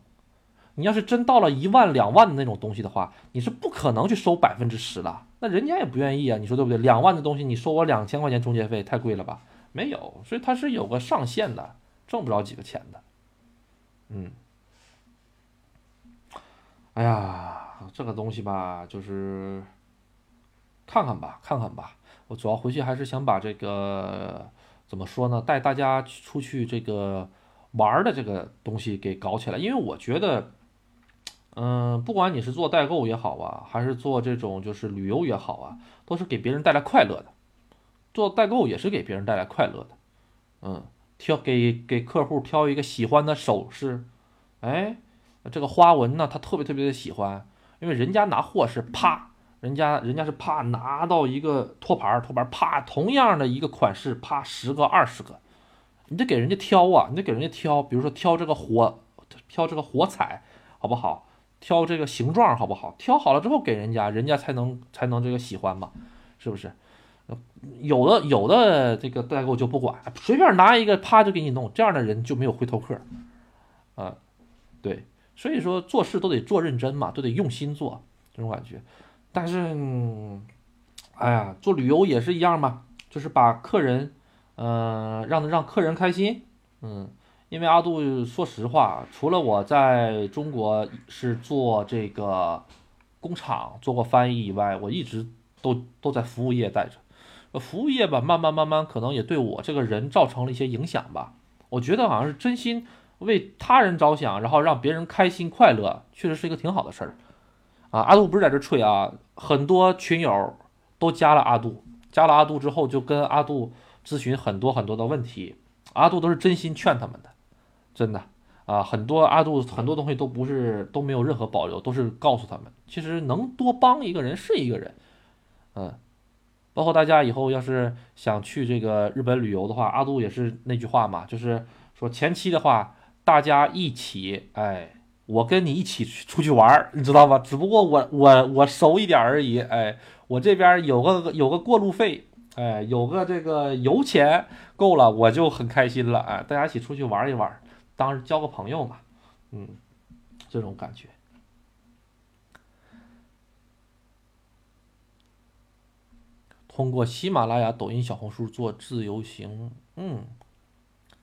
你要是真到了一万两万的那种东西的话，你是不可能去收百分之十的，那人家也不愿意啊，你说对不对？两万的东西你收我两千块钱中介费，太贵了吧？没有，所以它是有个上限的，挣不着几个钱的。嗯，哎呀，这个东西吧，就是看看吧，看看吧。我主要回去还是想把这个怎么说呢？带大家出去这个玩的这个东西给搞起来，因为我觉得。嗯，不管你是做代购也好啊，还是做这种就是旅游也好啊，都是给别人带来快乐的。做代购也是给别人带来快乐的。嗯，挑给给客户挑一个喜欢的首饰，哎，这个花纹呢，他特别特别的喜欢，因为人家拿货是啪，人家人家是啪拿到一个托盘，托盘啪，同样的一个款式，啪十个二十个，你得给人家挑啊，你得给人家挑，比如说挑这个火，挑这个火彩，好不好？挑这个形状好不好？挑好了之后给人家，人家才能才能这个喜欢嘛，是不是？有的有的这个代购就不管，随便拿一个啪就给你弄，这样的人就没有回头客啊。对，所以说做事都得做认真嘛，都得用心做这种感觉。但是，哎呀，做旅游也是一样嘛，就是把客人，嗯，让让客人开心，嗯。因为阿杜说实话，除了我在中国是做这个工厂做过翻译以外，我一直都都在服务业待着。服务业吧，慢慢慢慢可能也对我这个人造成了一些影响吧。我觉得好像是真心为他人着想，然后让别人开心快乐，确实是一个挺好的事儿。啊，阿杜不是在这吹啊，很多群友都加了阿杜，加了阿杜之后就跟阿杜咨询很多很多的问题，阿杜都是真心劝他们的。真的啊，很多阿杜很多东西都不是都没有任何保留，都是告诉他们，其实能多帮一个人是一个人，嗯，包括大家以后要是想去这个日本旅游的话，阿杜也是那句话嘛，就是说前期的话，大家一起，哎，我跟你一起出去玩，你知道吧？只不过我我我熟一点而已，哎，我这边有个有个过路费，哎，有个这个油钱够了，我就很开心了，哎，大家一起出去玩一玩。当时交个朋友嘛，嗯，这种感觉。通过喜马拉雅、抖音、小红书做自由行，嗯，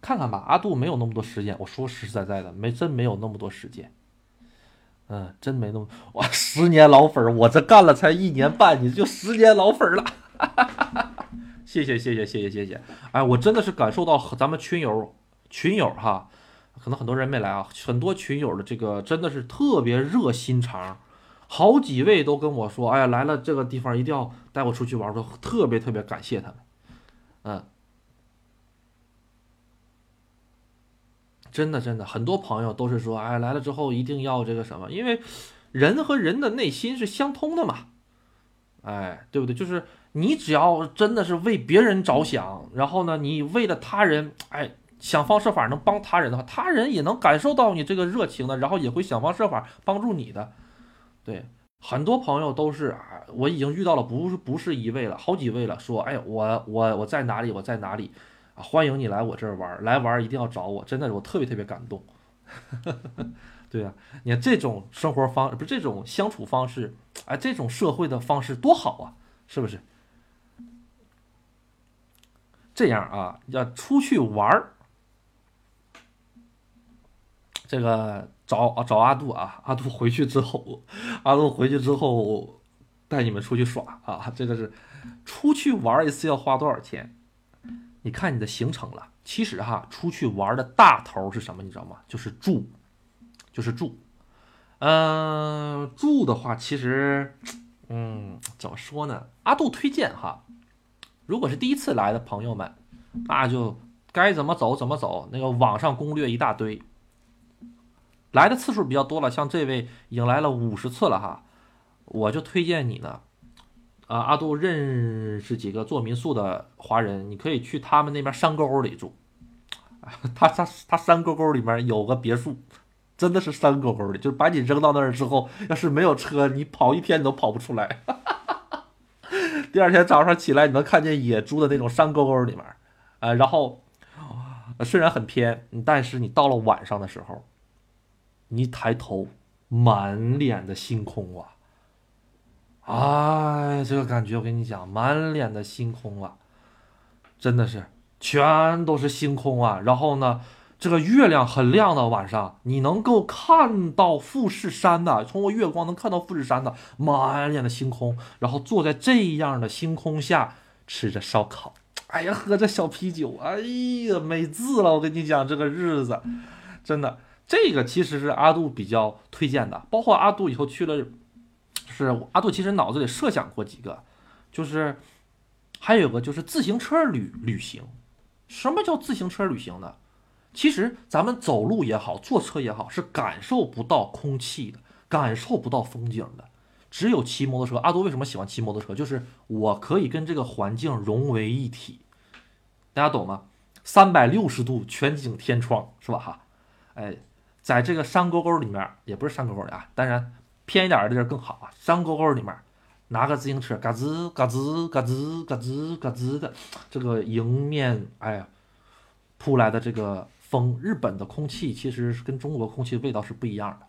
看看吧。阿杜没有那么多时间，我说实实在在的，没真没有那么多时间。嗯，真没那么哇，十年老粉儿，我这干了才一年半，你就十年老粉儿了。<laughs> 谢谢谢谢谢谢谢谢，哎，我真的是感受到咱们群友群友哈。可能很多人没来啊，很多群友的这个真的是特别热心肠，好几位都跟我说，哎呀，来了这个地方一定要带我出去玩，说特别特别感谢他们，嗯，真的真的，很多朋友都是说，哎，来了之后一定要这个什么，因为人和人的内心是相通的嘛，哎，对不对？就是你只要真的是为别人着想，然后呢，你为了他人，哎，想方设法能帮他人的话，他人也能感受到你这个热情的，然后也会想方设法帮助你的。对，很多朋友都是啊，我已经遇到了不是不是一位了，好几位了，说，哎，我我我在哪里？我在哪里？啊，欢迎你来我这儿玩，来玩一定要找我，真的我特别特别感动。<laughs> 对啊，你看这种生活方不是这种相处方式，哎，这种社会的方式多好啊，是不是？这样啊，要出去玩儿，这个找找阿杜啊，阿杜回去之后，阿杜回去之后带你们出去耍啊，这个是出去玩一次要花多少钱？你看你的行程了，其实哈，出去玩的大头是什么？你知道吗？就是住，就是住。嗯，住的话，其实，嗯，怎么说呢？阿杜推荐哈，如果是第一次来的朋友们，那就该怎么走怎么走。那个网上攻略一大堆，来的次数比较多了，像这位已经来了五十次了哈，我就推荐你呢。啊，阿杜认识几个做民宿的华人，你可以去他们那边山沟里住。<laughs> 他他他山沟沟里面有个别墅，真的是山沟沟里，就是把你扔到那儿之后，要是没有车，你跑一天你都跑不出来。<laughs> 第二天早上起来，你能看见野猪的那种山沟沟里面，呃，然后虽然很偏，但是你到了晚上的时候，你抬头，满脸的星空啊！哎，这个感觉我跟你讲，满脸的星空啊，真的是全都是星空啊。然后呢，这个月亮很亮的晚上，你能够看到富士山的，通过月光能看到富士山的满脸的星空。然后坐在这样的星空下吃着烧烤，哎呀，喝着小啤酒，哎呀，美滋了。我跟你讲，这个日子真的，这个其实是阿杜比较推荐的，包括阿杜以后去了。是阿杜其实脑子里设想过几个，就是还有个就是自行车旅旅行。什么叫自行车旅行呢？其实咱们走路也好，坐车也好，是感受不到空气的，感受不到风景的。只有骑摩托车，阿杜为什么喜欢骑摩托车？就是我可以跟这个环境融为一体。大家懂吗？三百六十度全景天窗是吧？哈，哎，在这个山沟沟里面，也不是山沟沟里啊，当然。偏一点的地儿更好啊，山沟沟里面拿个自行车，嘎吱嘎吱嘎吱嘎吱嘎吱的，这个迎面哎呀扑来的这个风，日本的空气其实是跟中国空气味道是不一样的，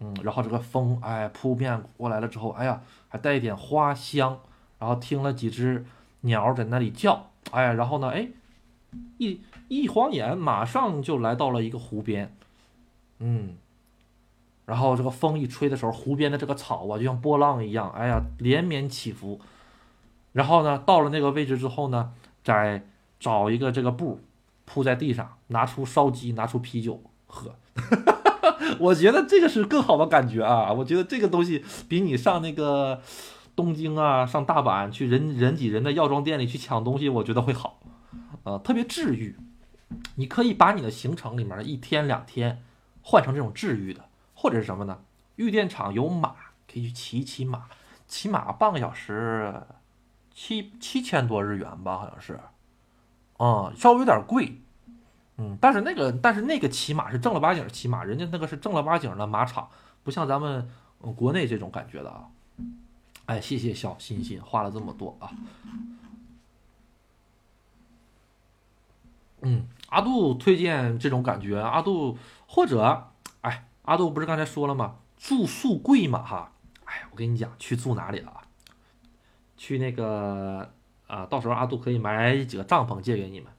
嗯，然后这个风哎扑面过来了之后，哎呀还带一点花香，然后听了几只鸟在那里叫，哎呀，然后呢哎一一晃眼马上就来到了一个湖边，嗯。然后这个风一吹的时候，湖边的这个草啊，就像波浪一样，哎呀，连绵起伏。然后呢，到了那个位置之后呢，再找一个这个布铺在地上，拿出烧鸡，拿出啤酒喝。<laughs> 我觉得这个是更好的感觉啊！我觉得这个东西比你上那个东京啊，上大阪去人人挤人的药妆店里去抢东西，我觉得会好，呃，特别治愈。你可以把你的行程里面的一天两天换成这种治愈的。或者是什么呢？玉电厂有马，可以去骑骑马，骑马半个小时，七七千多日元吧，好像是，嗯，稍微有点贵，嗯，但是那个，但是那个骑马是正儿八经骑马，人家那个是正儿八经的马场，不像咱们国内这种感觉的啊。哎，谢谢小心心花了这么多啊。嗯，阿杜推荐这种感觉，阿杜或者。阿杜不是刚才说了吗？住宿贵嘛，哈，哎，我跟你讲，去住哪里了啊？去那个啊，到时候阿杜可以买几个帐篷借给你们，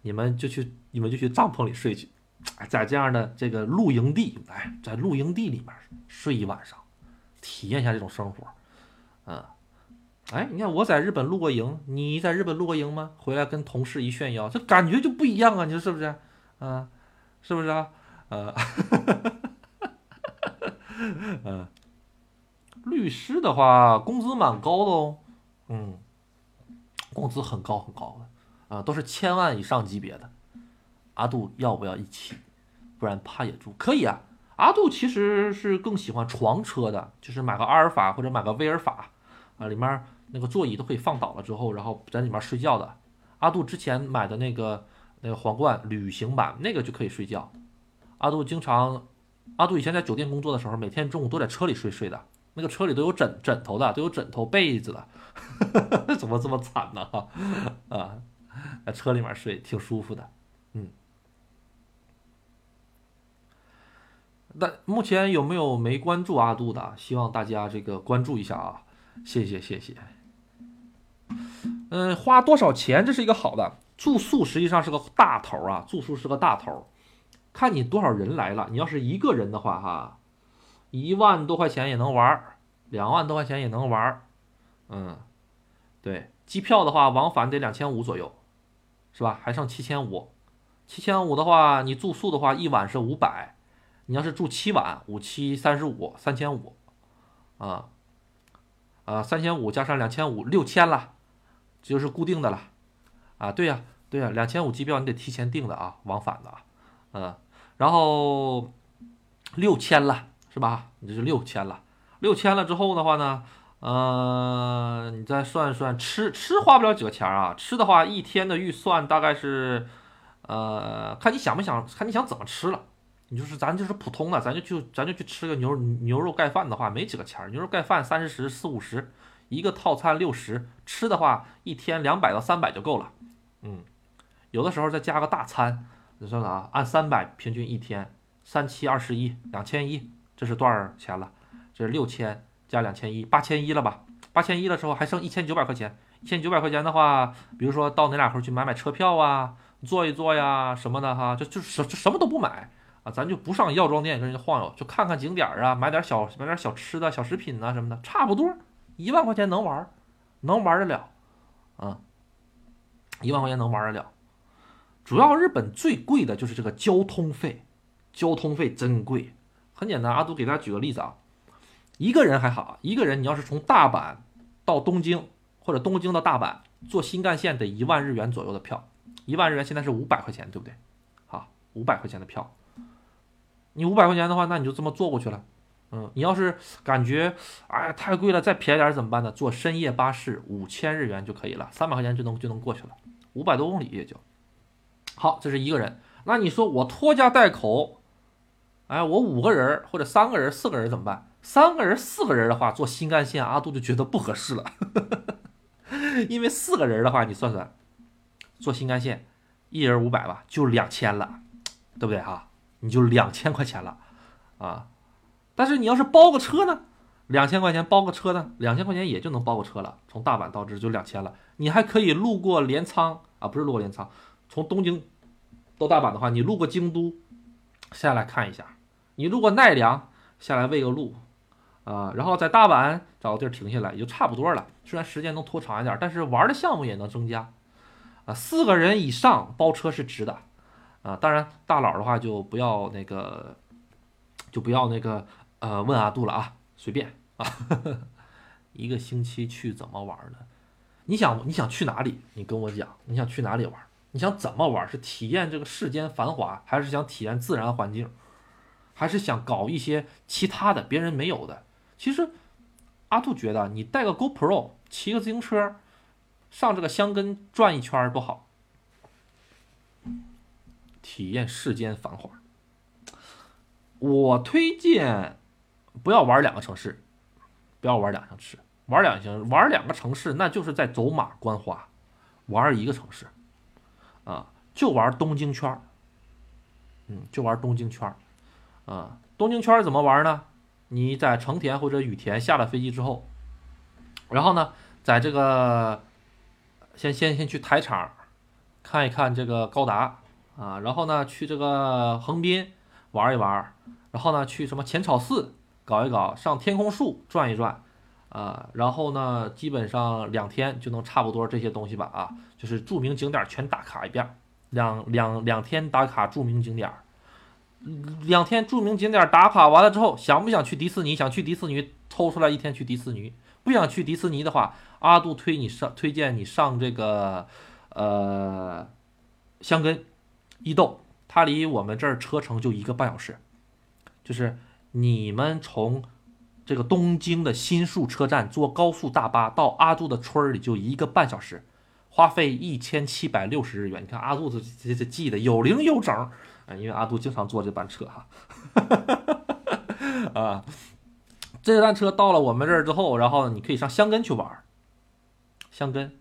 你们就去，你们就去帐篷里睡去，哎，在这样的这个露营地，哎，在露营地里面睡一晚上，体验一下这种生活，嗯，哎，你看我在日本露过营，你在日本露过营吗？回来跟同事一炫耀，这感觉就不一样啊，你说是不是？啊，是不是啊？呃。<laughs> <laughs> 嗯，律师的话工资蛮高的哦，嗯，工资很高很高的，啊，都是千万以上级别的。阿杜要不要一起？不然怕野猪可以啊。阿杜其实是更喜欢床车的，就是买个阿尔法或者买个威尔法啊，里面那个座椅都可以放倒了之后，然后在里面睡觉的。阿杜之前买的那个那个皇冠旅行版，那个就可以睡觉。阿杜经常，阿杜以前在酒店工作的时候，每天中午都在车里睡睡的，那个车里都有枕枕头的，都有枕头被子的，<laughs> 怎么这么惨呢？啊，在车里面睡挺舒服的，嗯。那目前有没有没关注阿杜的？希望大家这个关注一下啊！谢谢谢谢。嗯，花多少钱这是一个好的住宿，实际上是个大头啊，住宿是个大头，看你多少人来了。你要是一个人的话，哈，一万多块钱也能玩，两万多块钱也能玩。嗯，对，机票的话往返得两千五左右，是吧？还剩七千五，七千五的话，你住宿的话一晚是五百。你要是住七晚，五七三十五，三千五，啊，啊，三千五加上两千五，六千了，就是固定的了，啊，对呀，对呀，两千五机票你得提前订的啊，往返的啊，嗯，然后六千了，是吧？你这是六千了，六千了之后的话呢，呃，你再算算吃，吃花不了几个钱啊，吃的话一天的预算大概是，呃，看你想不想，看你想怎么吃了。你就是咱就是普通的，咱就就咱就去吃个牛牛肉盖饭的话，没几个钱儿。牛肉盖饭三十四五十，一个套餐六十，吃的话一天两百到三百就够了。嗯，有的时候再加个大餐，你算算啊，按三百平均一天，三七二十一，两千一，这是多少钱了？这是六千加两千一，八千一了吧？八千一的时候还剩一千九百块钱，一千九百块钱的话，比如说到哪俩口去买买车票啊，坐一坐呀什么的哈，就就什什么都不买。啊，咱就不上药妆店跟人家晃悠，就看看景点啊，买点小买点小吃的小食品啊什么的，差不多一万块钱能玩，能玩得了，啊，一万块钱能玩得了。主要日本最贵的就是这个交通费，交通费真贵。很简单，阿杜给大家举个例子啊，一个人还好，一个人你要是从大阪到东京或者东京到大阪坐新干线得一万日元左右的票，一万日元现在是五百块钱，对不对？好，五百块钱的票。你五百块钱的话，那你就这么坐过去了，嗯，你要是感觉哎呀太贵了，再便宜点怎么办呢？坐深夜巴士五千日元就可以了，三百块钱就能就能过去了，五百多公里也就。好，这是一个人。那你说我拖家带口，哎，我五个人或者三个人、四个人怎么办？三个人、四个人的话，坐新干线阿杜就觉得不合适了，<laughs> 因为四个人的话，你算算，坐新干线，一人五百吧，就两千了，对不对哈？你就两千块钱了，啊，但是你要是包个车呢，两千块钱包个车呢，两千块钱也就能包个车了，从大阪到这就两千了。你还可以路过镰仓啊，不是路过镰仓，从东京到大阪的话，你路过京都下来看一下，你路过奈良下来喂个鹿，啊，然后在大阪找个地儿停下来，也就差不多了。虽然时间能拖长一点，但是玩的项目也能增加，啊，四个人以上包车是值的。啊，当然大佬的话就不要那个，就不要那个，呃，问阿杜了啊，随便啊，<laughs> 一个星期去怎么玩呢？你想你想去哪里？你跟我讲，你想去哪里玩？你想怎么玩？是体验这个世间繁华，还是想体验自然环境，还是想搞一些其他的别人没有的？其实阿杜觉得你带个 GoPro，骑个自行车，上这个香根转一圈多好。体验世间繁华，我推荐不要玩两个城市，不要玩两个城市，玩两行玩两个城市，那就是在走马观花。玩一个城市，啊，就玩东京圈嗯，就玩东京圈啊，东京圈怎么玩呢？你在成田或者羽田下了飞机之后，然后呢，在这个先先先去台场看一看这个高达。啊，然后呢，去这个横滨玩一玩，然后呢，去什么浅草寺搞一搞，上天空树转一转，啊，然后呢，基本上两天就能差不多这些东西吧，啊，就是著名景点全打卡一遍，两两两天打卡著名景点，两天著名景点打卡完了之后，想不想去迪士尼？想去迪士尼，抽出来一天去迪士尼。不想去迪士尼的话，阿杜推你上，推荐你上这个，呃，香根。伊豆它离我们这儿车程就一个半小时，就是你们从这个东京的新宿车站坐高速大巴到阿杜的村儿里就一个半小时，花费一千七百六十日元。你看阿杜这这这记得有零有整啊，因为阿杜经常坐这班车哈。<laughs> 啊，这班车到了我们这儿之后，然后你可以上香根去玩。香根，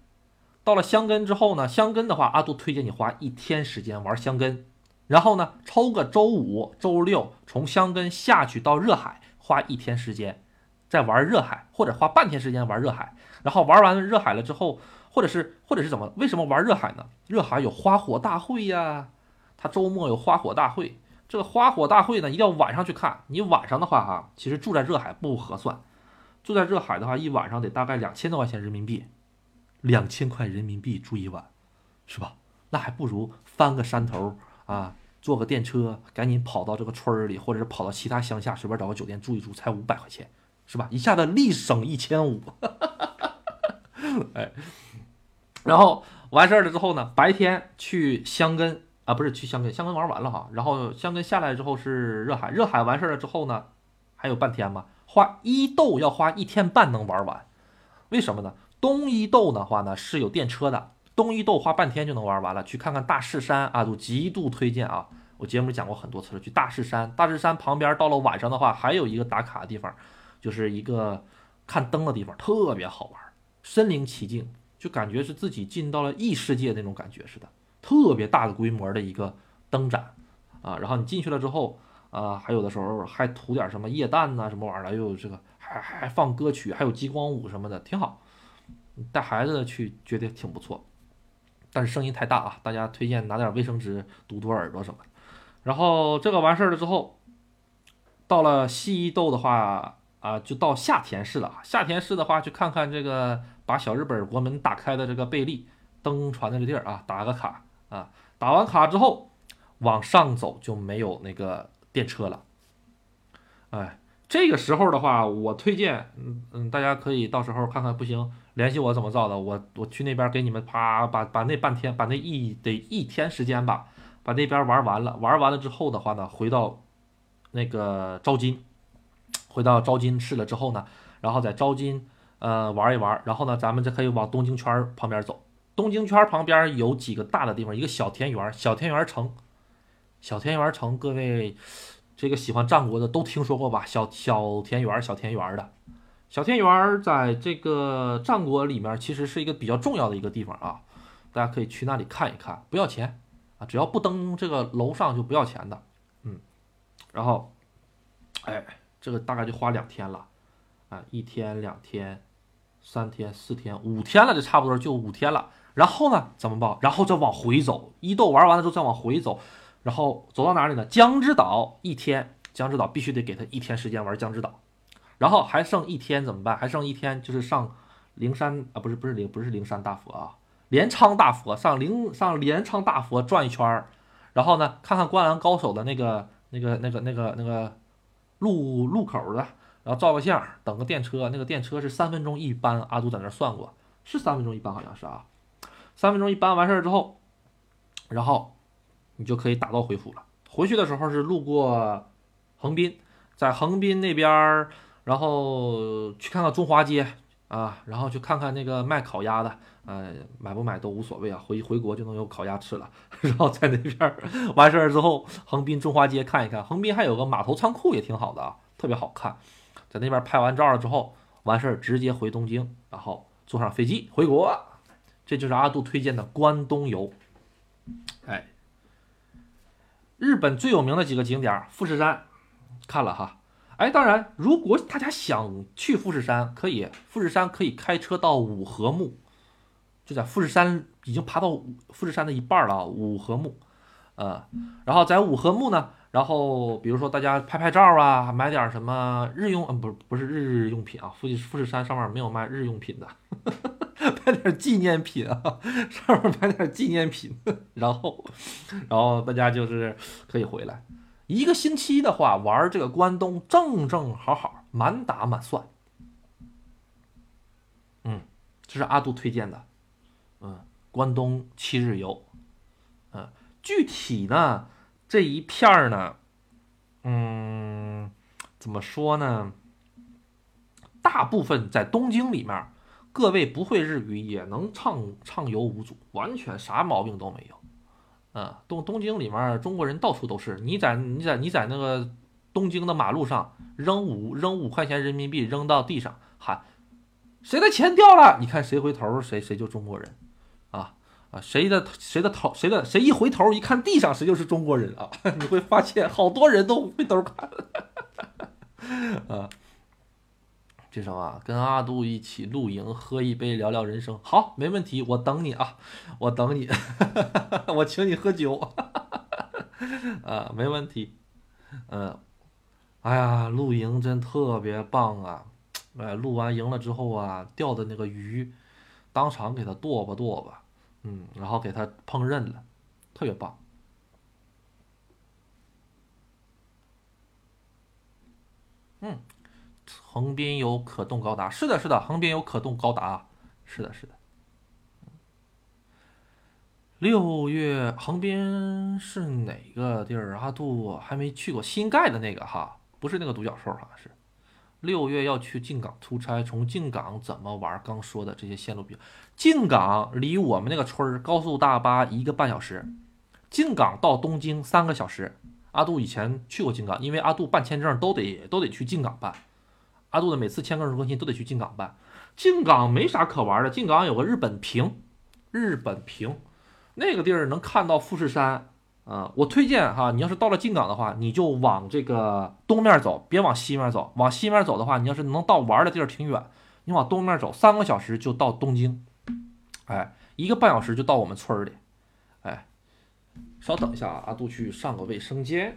到了香根之后呢，香根的话，阿杜推荐你花一天时间玩香根，然后呢，抽个周五、周六从香根下去到热海，花一天时间再玩热海，或者花半天时间玩热海，然后玩完热海了之后，或者是或者是怎么？为什么玩热海呢？热海有花火大会呀，它周末有花火大会。这个花火大会呢，一定要晚上去看。你晚上的话哈，其实住在热海不合算，住在热海的话，一晚上得大概两千多块钱人民币。两千块人民币住一晚，是吧？那还不如翻个山头啊，坐个电车，赶紧跑到这个村里，或者是跑到其他乡下，随便找个酒店住一住，才五百块钱，是吧？一下子立省一千五，<laughs> 哎，然后完事儿了之后呢，白天去香根啊，不是去香根，香根玩完了哈，然后香根下来之后是热海，热海完事儿了之后呢，还有半天嘛，花伊豆要花一天半能玩完，为什么呢？东伊豆的话呢是有电车的，东伊豆花半天就能玩完了。去看看大势山啊，都极度推荐啊！我节目讲过很多次了，去大势山。大势山旁边到了晚上的话，还有一个打卡的地方，就是一个看灯的地方，特别好玩，身临其境，就感觉是自己进到了异世界那种感觉似的，特别大的规模的一个灯展啊。然后你进去了之后啊，还有的时候还涂点什么液氮呐，什么玩意儿的，又有这个还还放歌曲，还有激光舞什么的，挺好。带孩子去觉得挺不错，但是声音太大啊！大家推荐拿点卫生纸堵堵耳朵什么的。然后这个完事儿了之后，到了西伊豆的话啊，就到下田市了。下田市的话，去看看这个把小日本国门打开的这个贝利登船的这地儿啊，打个卡啊。打完卡之后，往上走就没有那个电车了。哎，这个时候的话，我推荐，嗯嗯，大家可以到时候看看，不行。联系我怎么造的？我我去那边给你们啪把把那半天把那一得一天时间吧，把那边玩完了。玩完了之后的话呢，回到那个招金，回到招金市了之后呢，然后在招金呃玩一玩，然后呢咱们就可以往东京圈旁边走。东京圈旁边有几个大的地方，一个小田园，小田园城，小田园城，各位这个喜欢战国的都听说过吧？小小田园，小田园的。小田园在这个战国里面其实是一个比较重要的一个地方啊，大家可以去那里看一看，不要钱啊，只要不登这个楼上就不要钱的，嗯，然后，哎，这个大概就花两天了，啊，一天、两天、三天、四天、五天了，就差不多就五天了。然后呢，怎么报？然后再往回走，伊豆玩完了之后再往回走，然后走到哪里呢？江之岛一天，江之岛必须得给他一天时间玩江之岛。然后还剩一天怎么办？还剩一天就是上灵山啊，不是不是灵不是灵山大佛啊，镰仓大佛上灵上镰仓大佛转一圈儿，然后呢看看灌篮高手的那个那个那个那个那个路路口的，然后照个相，等个电车，那个电车是三分钟一班，阿杜在那算过，是三分钟一班好像是啊，三分钟一班完事儿之后，然后你就可以打道回府了。回去的时候是路过横滨，在横滨那边儿。然后去看看中华街啊，然后去看看那个卖烤鸭的，呃，买不买都无所谓啊，回回国就能有烤鸭吃了。<laughs> 然后在那边完事儿之后，横滨中华街看一看，横滨还有个码头仓库也挺好的啊，特别好看。在那边拍完照了之后，完事儿直接回东京，然后坐上飞机回国。这就是阿杜推荐的关东游。哎，日本最有名的几个景点，富士山看了哈。哎，当然，如果大家想去富士山，可以，富士山可以开车到五合目，就在富士山已经爬到富士山的一半了，五合目，呃，然后在五合目呢，然后比如说大家拍拍照啊，买点什么日用，嗯，不不是日用品啊，富士富士山上面没有卖日用品的，<laughs> 拍点纪念品啊，上面买点纪念品，然后，然后大家就是可以回来。一个星期的话，玩这个关东正正好好，满打满算。嗯，这是阿杜推荐的，嗯，关东七日游，嗯，具体呢，这一片儿呢，嗯，怎么说呢？大部分在东京里面，各位不会日语也能畅畅游无阻，完全啥毛病都没有。嗯，东东京里面中国人到处都是。你在你在你在那个东京的马路上扔五扔五块钱人民币扔到地上，喊谁的钱掉了？你看谁回头谁谁就中国人，啊啊谁的谁的头谁的谁一回头一看地上谁就是中国人啊！<laughs> 你会发现好多人都回头看，啊。这什么？跟阿杜一起露营，喝一杯，聊聊人生。好，没问题，我等你啊，我等你，<laughs> 我请你喝酒，<laughs> 啊，没问题。嗯，哎呀，露营真特别棒啊！哎，露完营了之后啊，钓的那个鱼，当场给他剁吧剁吧，嗯，然后给他烹饪了，特别棒。嗯。横滨有可动高达，是的，是的，横滨有可动高达，是的，是的。六月横滨是哪个地儿？阿杜还没去过新盖的那个哈，不是那个独角兽，好像是。六月要去静冈出差，从静冈怎么玩？刚说的这些线路比，静冈离我们那个村儿高速大巴一个半小时，静冈到东京三个小时。阿杜以前去过静冈，因为阿杜办签证都得都得去静冈办。阿杜的每次签证更新都得去静冈办，静冈没啥可玩的。静冈有个日本平，日本平那个地儿能看到富士山啊。我推荐哈，你要是到了静冈的话，你就往这个东面走，别往西面走。往西面走的话，你要是能到玩的地儿挺远，你往东面走，三个小时就到东京，哎，一个半小时就到我们村里，哎，稍等一下啊，阿杜去上个卫生间。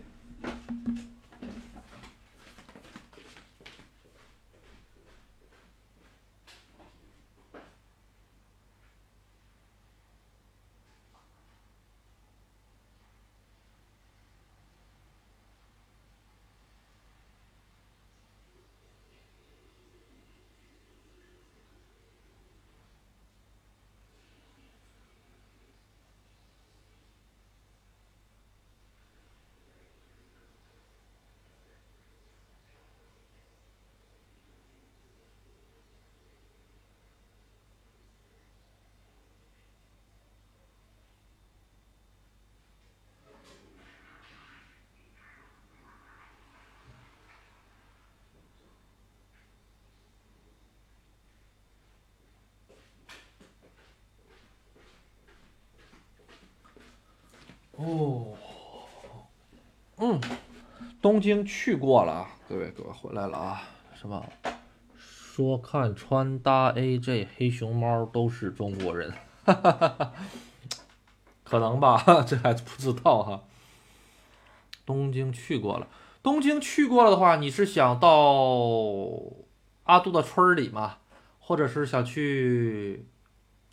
嗯，东京去过了啊，各位各位回来了啊，什么？说看穿搭 AJ 黑熊猫都是中国人，哈哈哈哈可能吧，<laughs> 这还不知道哈。东京去过了，东京去过了的话，你是想到阿杜的村里吗？或者是想去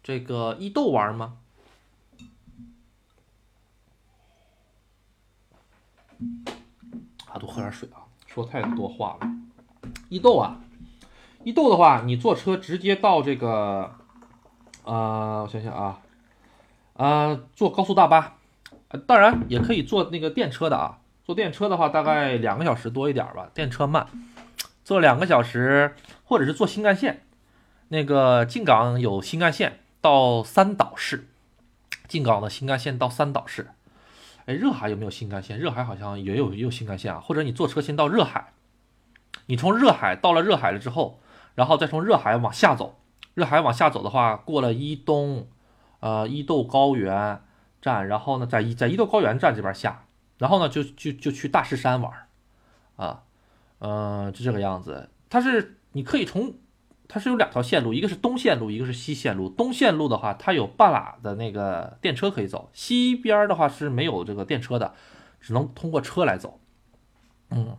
这个伊豆玩吗？啊，多喝点水啊！说太多话了。伊豆啊，伊豆的话，你坐车直接到这个，啊，我想想啊，啊，坐高速大巴，当然也可以坐那个电车的啊。坐电车的话，大概两个小时多一点吧，电车慢。坐两个小时，或者是坐新干线，那个进港有新干线到三岛市，进港的新干线到三岛市。哎，热海有没有新干线？热海好像也有也有新干线啊。或者你坐车先到热海，你从热海到了热海了之后，然后再从热海往下走。热海往下走的话，过了伊东，呃，伊豆高原站，然后呢，在伊在伊豆高原站这边下，然后呢，就就就去大势山玩，啊，嗯，就这个样子。它是你可以从。它是有两条线路，一个是东线路，一个是西线路。东线路的话，它有半拉的那个电车可以走；西边的话是没有这个电车的，只能通过车来走。嗯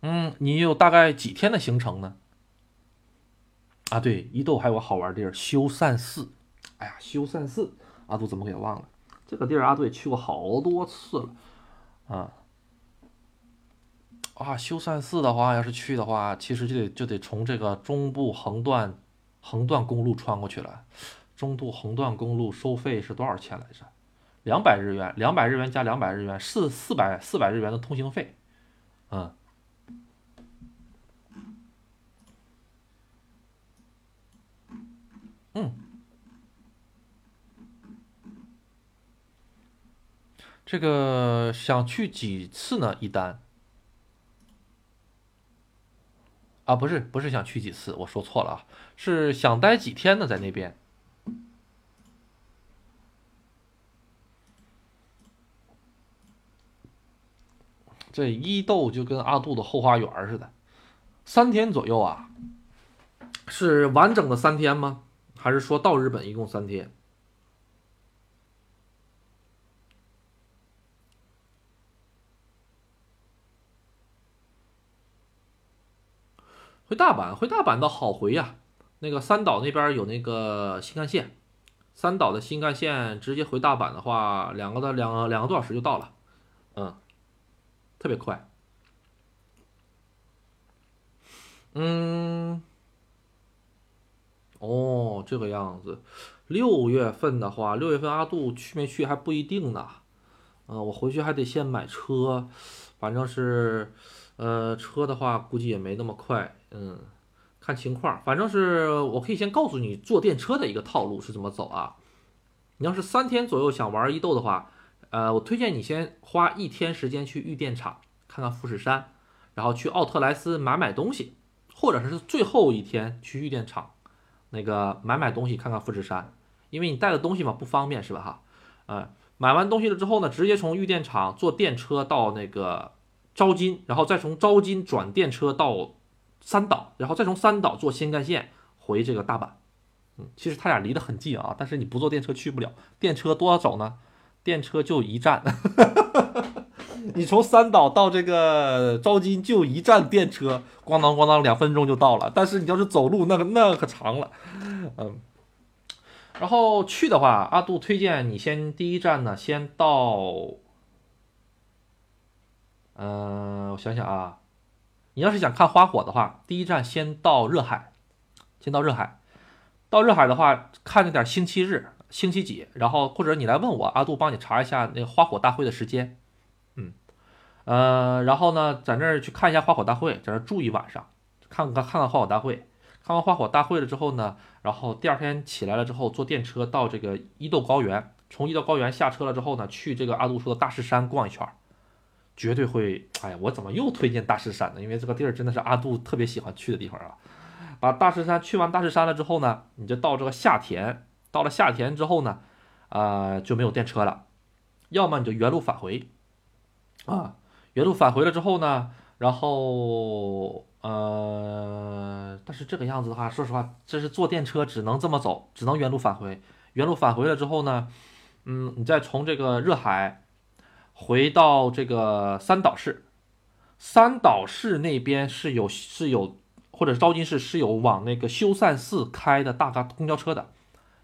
嗯，你有大概几天的行程呢？啊，对，伊豆还有个好玩的地儿——修善寺。哎呀，修善寺，阿杜怎么给忘了？这个地儿阿杜也去过好多次了，啊。啊，修善寺的话，要是去的话，其实就得就得从这个中部横断横断公路穿过去了。中部横断公路收费是多少钱来着？两百日元，两百日元加两百日元，四四百四百日元的通行费，嗯，嗯，这个想去几次呢？一单啊，不是不是想去几次，我说错了啊，是想待几天呢？在那边。这伊豆就跟阿杜的后花园似的，三天左右啊，是完整的三天吗？还是说到日本一共三天？回大阪，回大阪倒好回呀，那个三岛那边有那个新干线，三岛的新干线直接回大阪的话，两个的两个两个多小时就到了，嗯。特别快，嗯，哦，这个样子。六月份的话，六月份阿杜去没去还不一定呢。嗯，我回去还得先买车，反正是，呃，车的话估计也没那么快。嗯，看情况，反正是我可以先告诉你坐电车的一个套路是怎么走啊。你要是三天左右想玩伊豆的话。呃，我推荐你先花一天时间去玉电厂看看富士山，然后去奥特莱斯买买东西，或者是最后一天去玉电厂那个买买东西看看富士山，因为你带的东西嘛不方便是吧哈？呃，买完东西了之后呢，直接从玉电厂坐电车到那个招金，然后再从招金转电车到三岛，然后再从三岛坐新干线回这个大阪。嗯，其实他俩离得很近啊，但是你不坐电车去不了，电车多少走呢？电车就一站，<laughs> 你从三岛到这个招金就一站电车，咣当咣当两分钟就到了。但是你要是走路，那个那可长了，嗯。然后去的话，阿杜推荐你先第一站呢，先到，嗯，我想想啊，你要是想看花火的话，第一站先到热海，先到热海，到热海的话，看着点星期日。星期几？然后或者你来问我，阿杜帮你查一下那个花火大会的时间。嗯，呃，然后呢，在那儿去看一下花火大会，在那儿住一晚上，看看看看花火大会。看完花火大会了之后呢，然后第二天起来了之后，坐电车到这个伊豆高原。从伊豆高原下车了之后呢，去这个阿杜说的大势山逛一圈，绝对会。哎呀，我怎么又推荐大势山呢？因为这个地儿真的是阿杜特别喜欢去的地方啊。把大势山去完大势山了之后呢，你就到这个下田。到了下田之后呢，啊就没有电车了，要么你就原路返回，啊，原路返回了之后呢，然后呃，但是这个样子的话，说实话，这是坐电车只能这么走，只能原路返回。原路返回了之后呢，嗯，你再从这个热海回到这个三岛市，三岛市那边是有是有，或者是招金市是有往那个修善寺开的大巴公交车的。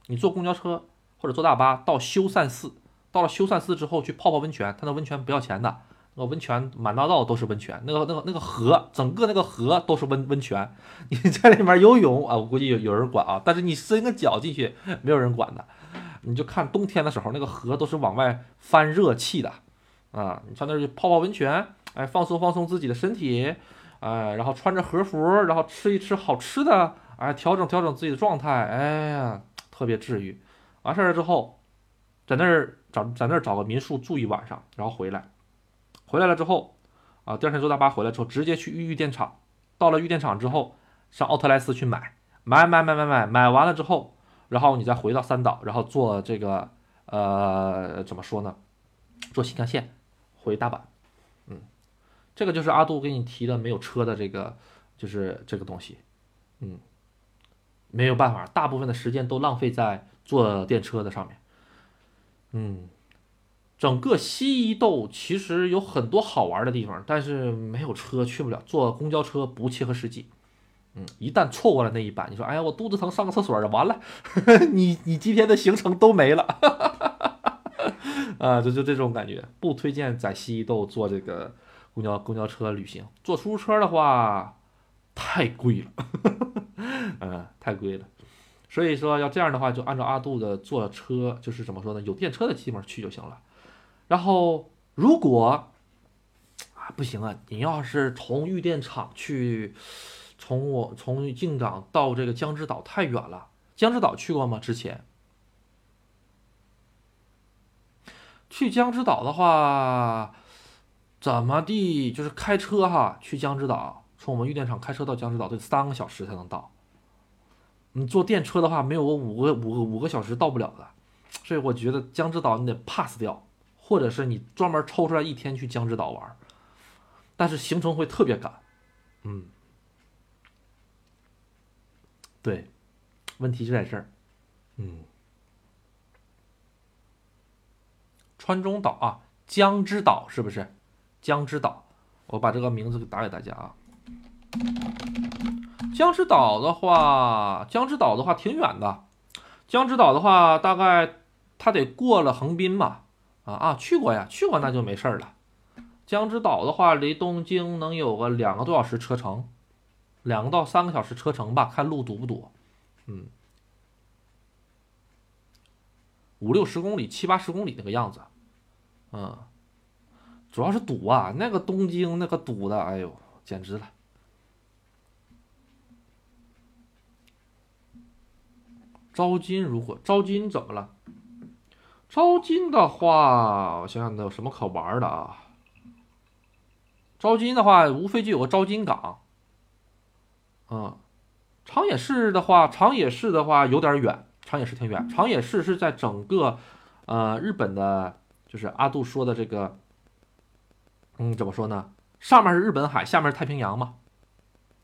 你坐公交车或者坐大巴到修善寺，到了修善寺之后去泡泡温泉，它那温泉不要钱的，那个温泉满大道都是温泉，那个那个那个河，整个那个河都是温温泉，<laughs> 你在里面游泳啊，我估计有有人管啊，但是你伸个脚进去没有人管的，你就看冬天的时候那个河都是往外翻热气的，啊，你上那儿去泡泡温泉，哎，放松放松自己的身体，哎，然后穿着和服，然后吃一吃好吃的，哎，调整调整自己的状态，哎呀。特别治愈，完事儿了之后，在那儿找在那儿找个民宿住一晚上，然后回来，回来了之后，啊，第二天坐大巴回来之后，直接去玉玉电厂，到了玉电厂之后，上奥特莱斯去买，买买买买买，买完了之后，然后你再回到三岛，然后坐这个呃怎么说呢，坐新干线回大阪，嗯，这个就是阿杜给你提的没有车的这个就是这个东西，嗯。没有办法，大部分的时间都浪费在坐电车的上面。嗯，整个西伊豆其实有很多好玩的地方，但是没有车去不了，坐公交车不切合实际。嗯，一旦错过了那一班，你说，哎呀，我肚子疼，上个厕所完了，<laughs> 你你今天的行程都没了。啊，就就这种感觉，不推荐在西豆坐这个公交公交车旅行，坐出租车的话太贵了。<laughs> 嗯，太贵了。所以说要这样的话，就按照阿杜的坐车，就是怎么说呢，有电车的地方去就行了。然后如果啊不行啊，你要是从玉电厂去，从我从靖港到这个江之岛太远了。江之岛去过吗？之前去江之岛的话，怎么地就是开车哈，去江之岛，从我们玉电厂开车到江之岛得三个小时才能到。你坐电车的话，没有我五个五个五个小时到不了的。所以我觉得江之岛你得 pass 掉，或者是你专门抽出来一天去江之岛玩，但是行程会特别赶。嗯，对。问题就在这儿，嗯，川中岛啊，江之岛是不是？江之岛，我把这个名字给打给大家啊。江之岛的话，江之岛的话挺远的。江之岛的话，大概它得过了横滨吧？啊啊，去过呀，去过那就没事了。江之岛的话，离东京能有个两个多小时车程，两个到三个小时车程吧，看路堵不堵。嗯，五六十公里、七八十公里那个样子，嗯，主要是堵啊，那个东京那个堵的，哎呦，简直了。招金如果招金怎么了？招金的话，我想想，那有什么可玩的啊？招金的话，无非就有个招金港，嗯。长野市的话，长野市的话有点远，长野市挺远。长野市是在整个，呃，日本的，就是阿杜说的这个，嗯，怎么说呢？上面是日本海，下面是太平洋嘛，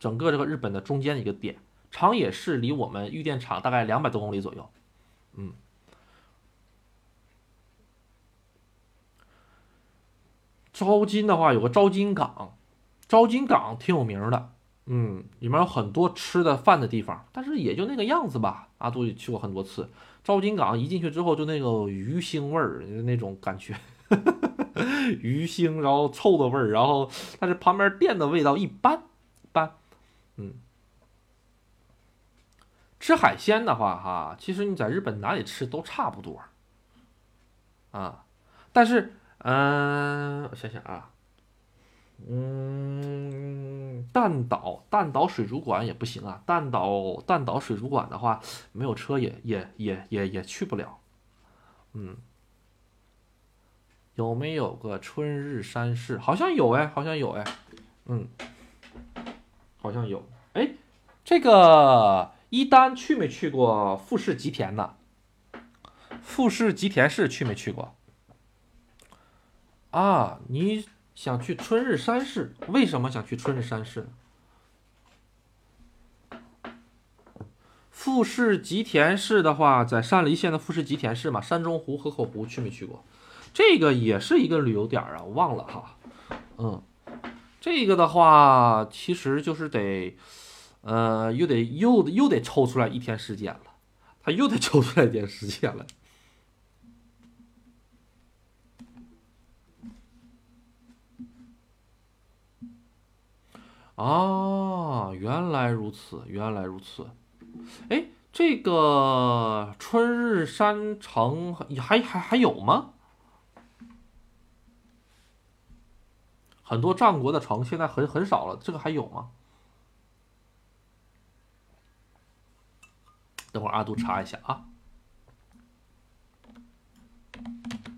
整个这个日本的中间一个点。长野市离我们玉电厂大概两百多公里左右，嗯。招金的话有个招金港，招金港挺有名的。嗯，里面有很多吃的饭的地方，但是也就那个样子吧。阿杜也去过很多次，招金港一进去之后就那个鱼腥味儿，那种感觉，<laughs> 鱼腥，然后臭的味儿，然后但是旁边店的味道一般般。嗯，吃海鲜的话，哈，其实你在日本哪里吃都差不多。啊，但是，嗯，我想想啊。嗯，弹岛弹岛水族馆也不行啊。弹岛弹岛水族馆的话，没有车也也也也也去不了。嗯，有没有个春日山市？好像有哎，好像有哎。嗯，好像有。哎，这个一丹去没去过富士吉田呢？富士吉田市去没去过？啊，你。想去春日山市？为什么想去春日山市呢？富士吉田市的话，在山梨县的富士吉田市嘛，山中湖、河口湖去没去过？这个也是一个旅游点啊，我忘了哈。嗯，这个的话，其实就是得，呃，又得又又得抽出来一天时间了，他又得抽出来一点时间了。啊，原来如此，原来如此。哎，这个春日山城还还还有吗？很多战国的城现在很很少了，这个还有吗？等会儿阿杜查一下啊。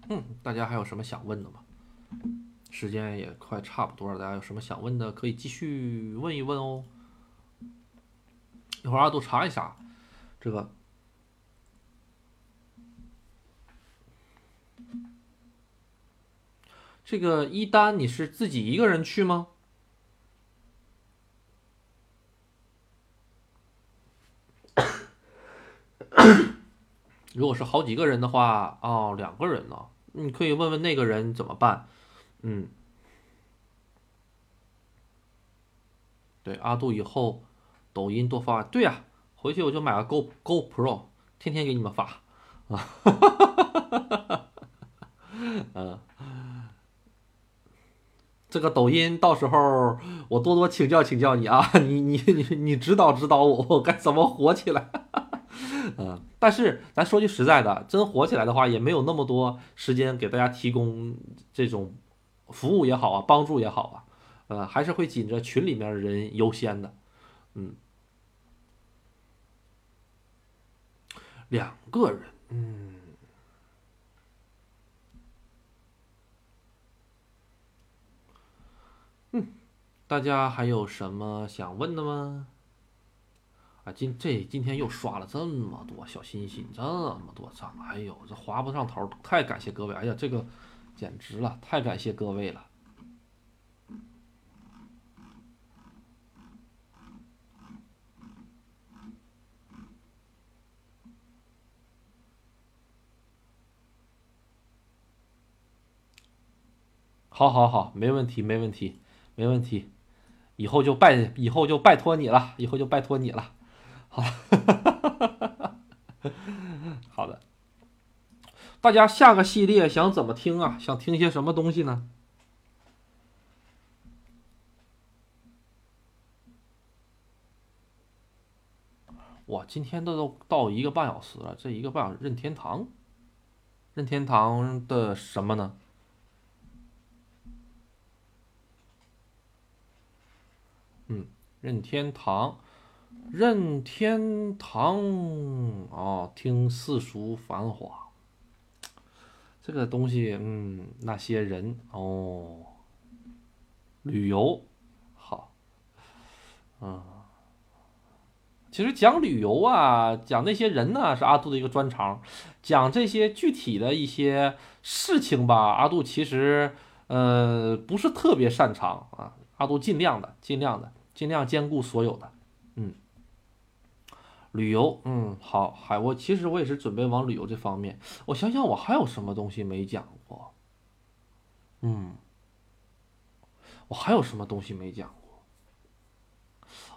嗯，大家还有什么想问的吗？时间也快差不多了，大家有什么想问的可以继续问一问哦。一会儿阿杜查一下，这个这个一单你是自己一个人去吗？如果是好几个人的话，哦，两个人呢，你可以问问那个人怎么办。嗯，对，阿杜以后抖音多发，对呀，回去我就买个 Go Go Pro，天天给你们发。啊，<laughs> 嗯，这个抖音到时候我多多请教请教你啊，你你你你指导指导我，我该怎么火起来？嗯，但是咱说句实在的，真火起来的话，也没有那么多时间给大家提供这种服务也好啊，帮助也好啊，呃，还是会紧着群里面的人优先的。嗯，两个人，嗯，嗯，大家还有什么想问的吗？啊，今这今天又刷了这么多小心心，这么多赞，哎呦，这划不上头，太感谢各位！哎呀，这个简直了，太感谢各位了。好，好，好，没问题，没问题，没问题，以后就拜，以后就拜托你了，以后就拜托你了。好，<laughs> 好的。大家下个系列想怎么听啊？想听些什么东西呢？哇，今天都都到一个半小时了，这一个半小时任天堂，任天堂的什么呢？嗯，任天堂。任天堂哦，听世俗繁华，这个东西，嗯，那些人哦，旅游好，嗯，其实讲旅游啊，讲那些人呢，是阿杜的一个专长，讲这些具体的一些事情吧，阿杜其实呃不是特别擅长啊，阿杜尽量的，尽量的，尽量兼顾所有的，旅游，嗯，好，还我其实我也是准备往旅游这方面。我想想，我还有什么东西没讲过？嗯，我还有什么东西没讲过？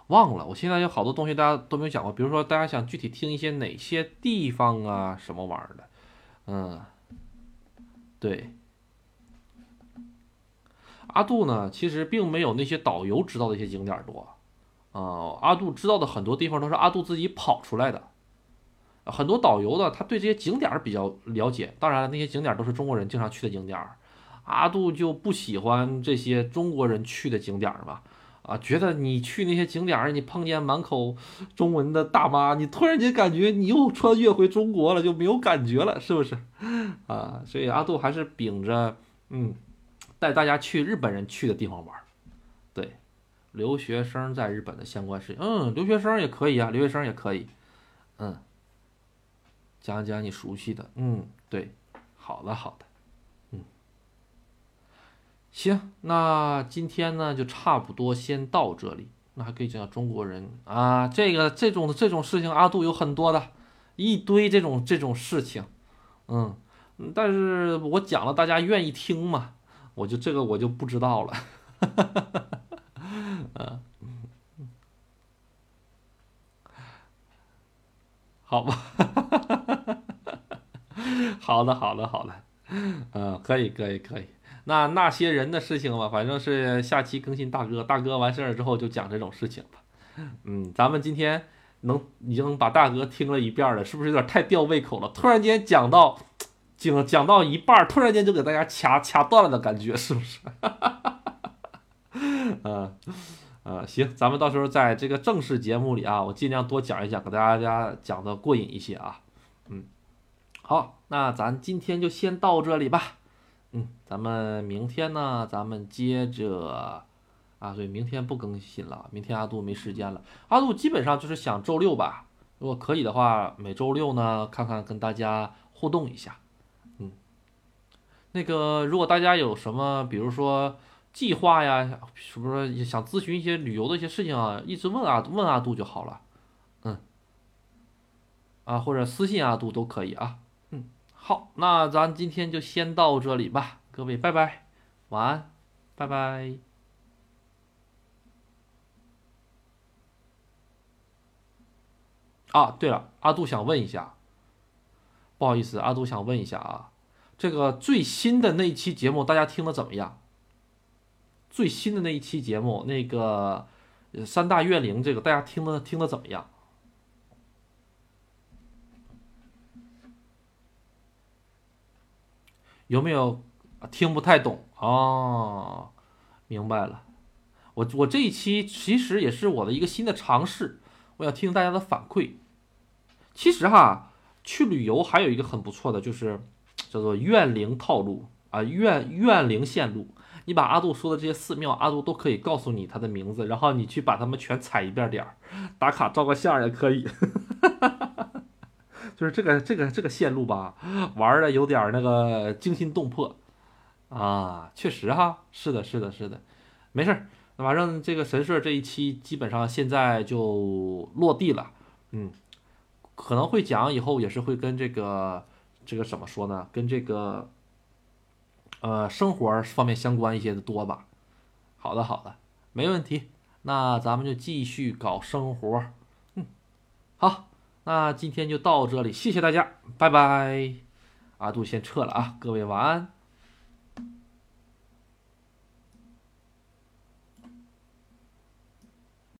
忘了。我现在有好多东西大家都没有讲过，比如说大家想具体听一些哪些地方啊，什么玩意儿的？嗯，对。阿杜呢，其实并没有那些导游知道的一些景点多。啊，阿杜知道的很多地方都是阿杜自己跑出来的，很多导游呢，他对这些景点比较了解。当然了，那些景点都是中国人经常去的景点，阿杜就不喜欢这些中国人去的景点吧？啊，觉得你去那些景点，你碰见满口中文的大妈，你突然间感觉你又穿越回中国了，就没有感觉了，是不是？啊，所以阿杜还是秉着嗯，带大家去日本人去的地方玩，留学生在日本的相关事情，嗯，留学生也可以啊，留学生也可以，嗯，讲讲你熟悉的，嗯，对，好的，好的，嗯，行，那今天呢就差不多先到这里，那还可以讲讲中国人。啊，这个这种这种事情，阿杜有很多的，一堆这种这种事情，嗯，但是我讲了，大家愿意听吗？我就这个我就不知道了。<laughs> <laughs> 好吧，<laughs> 好的，好的，好的，嗯，可以，可以，可以。那那些人的事情吧，反正是下期更新大哥，大哥完事儿之后就讲这种事情吧。嗯，咱们今天能已经把大哥听了一遍了，是不是有点太吊胃口了？突然间讲到讲讲到一半，突然间就给大家掐掐断了的感觉，是不是？<laughs> 嗯。呃，行，咱们到时候在这个正式节目里啊，我尽量多讲一讲，给大家讲的过瘾一些啊。嗯，好，那咱今天就先到这里吧。嗯，咱们明天呢，咱们接着啊，对，明天不更新了，明天阿杜没时间了。阿杜基本上就是想周六吧，如果可以的话，每周六呢，看看跟大家互动一下。嗯，那个如果大家有什么，比如说。计划呀，是不是想咨询一些旅游的一些事情啊？一直问阿问阿杜就好了，嗯，啊或者私信阿杜都可以啊，嗯，好，那咱今天就先到这里吧，各位拜拜，晚安，拜拜。啊，对了，阿杜想问一下，不好意思，阿杜想问一下啊，这个最新的那一期节目大家听的怎么样？最新的那一期节目那个三大怨灵这个大家听的听的怎么样？有没有听不太懂？哦明白了。我我这一期其实也是我的一个新的尝试我要听大家的反馈。其实哈去旅游还有一个很不错的就是叫做怨灵套路啊怨怨灵线路。你把阿杜说的这些寺庙，阿杜都可以告诉你他的名字，然后你去把他们全踩一遍点儿，打卡照个相也可以。<laughs> 就是这个这个这个线路吧，玩的有点那个惊心动魄啊，确实哈，是的，是的，是的，没事儿，反正这个神社这一期基本上现在就落地了，嗯，可能会讲以后也是会跟这个这个怎么说呢，跟这个。呃，生活方面相关一些的多吧？好的，好的，没问题。那咱们就继续搞生活。嗯，好，那今天就到这里，谢谢大家，拜拜。阿杜先撤了啊，各位晚安。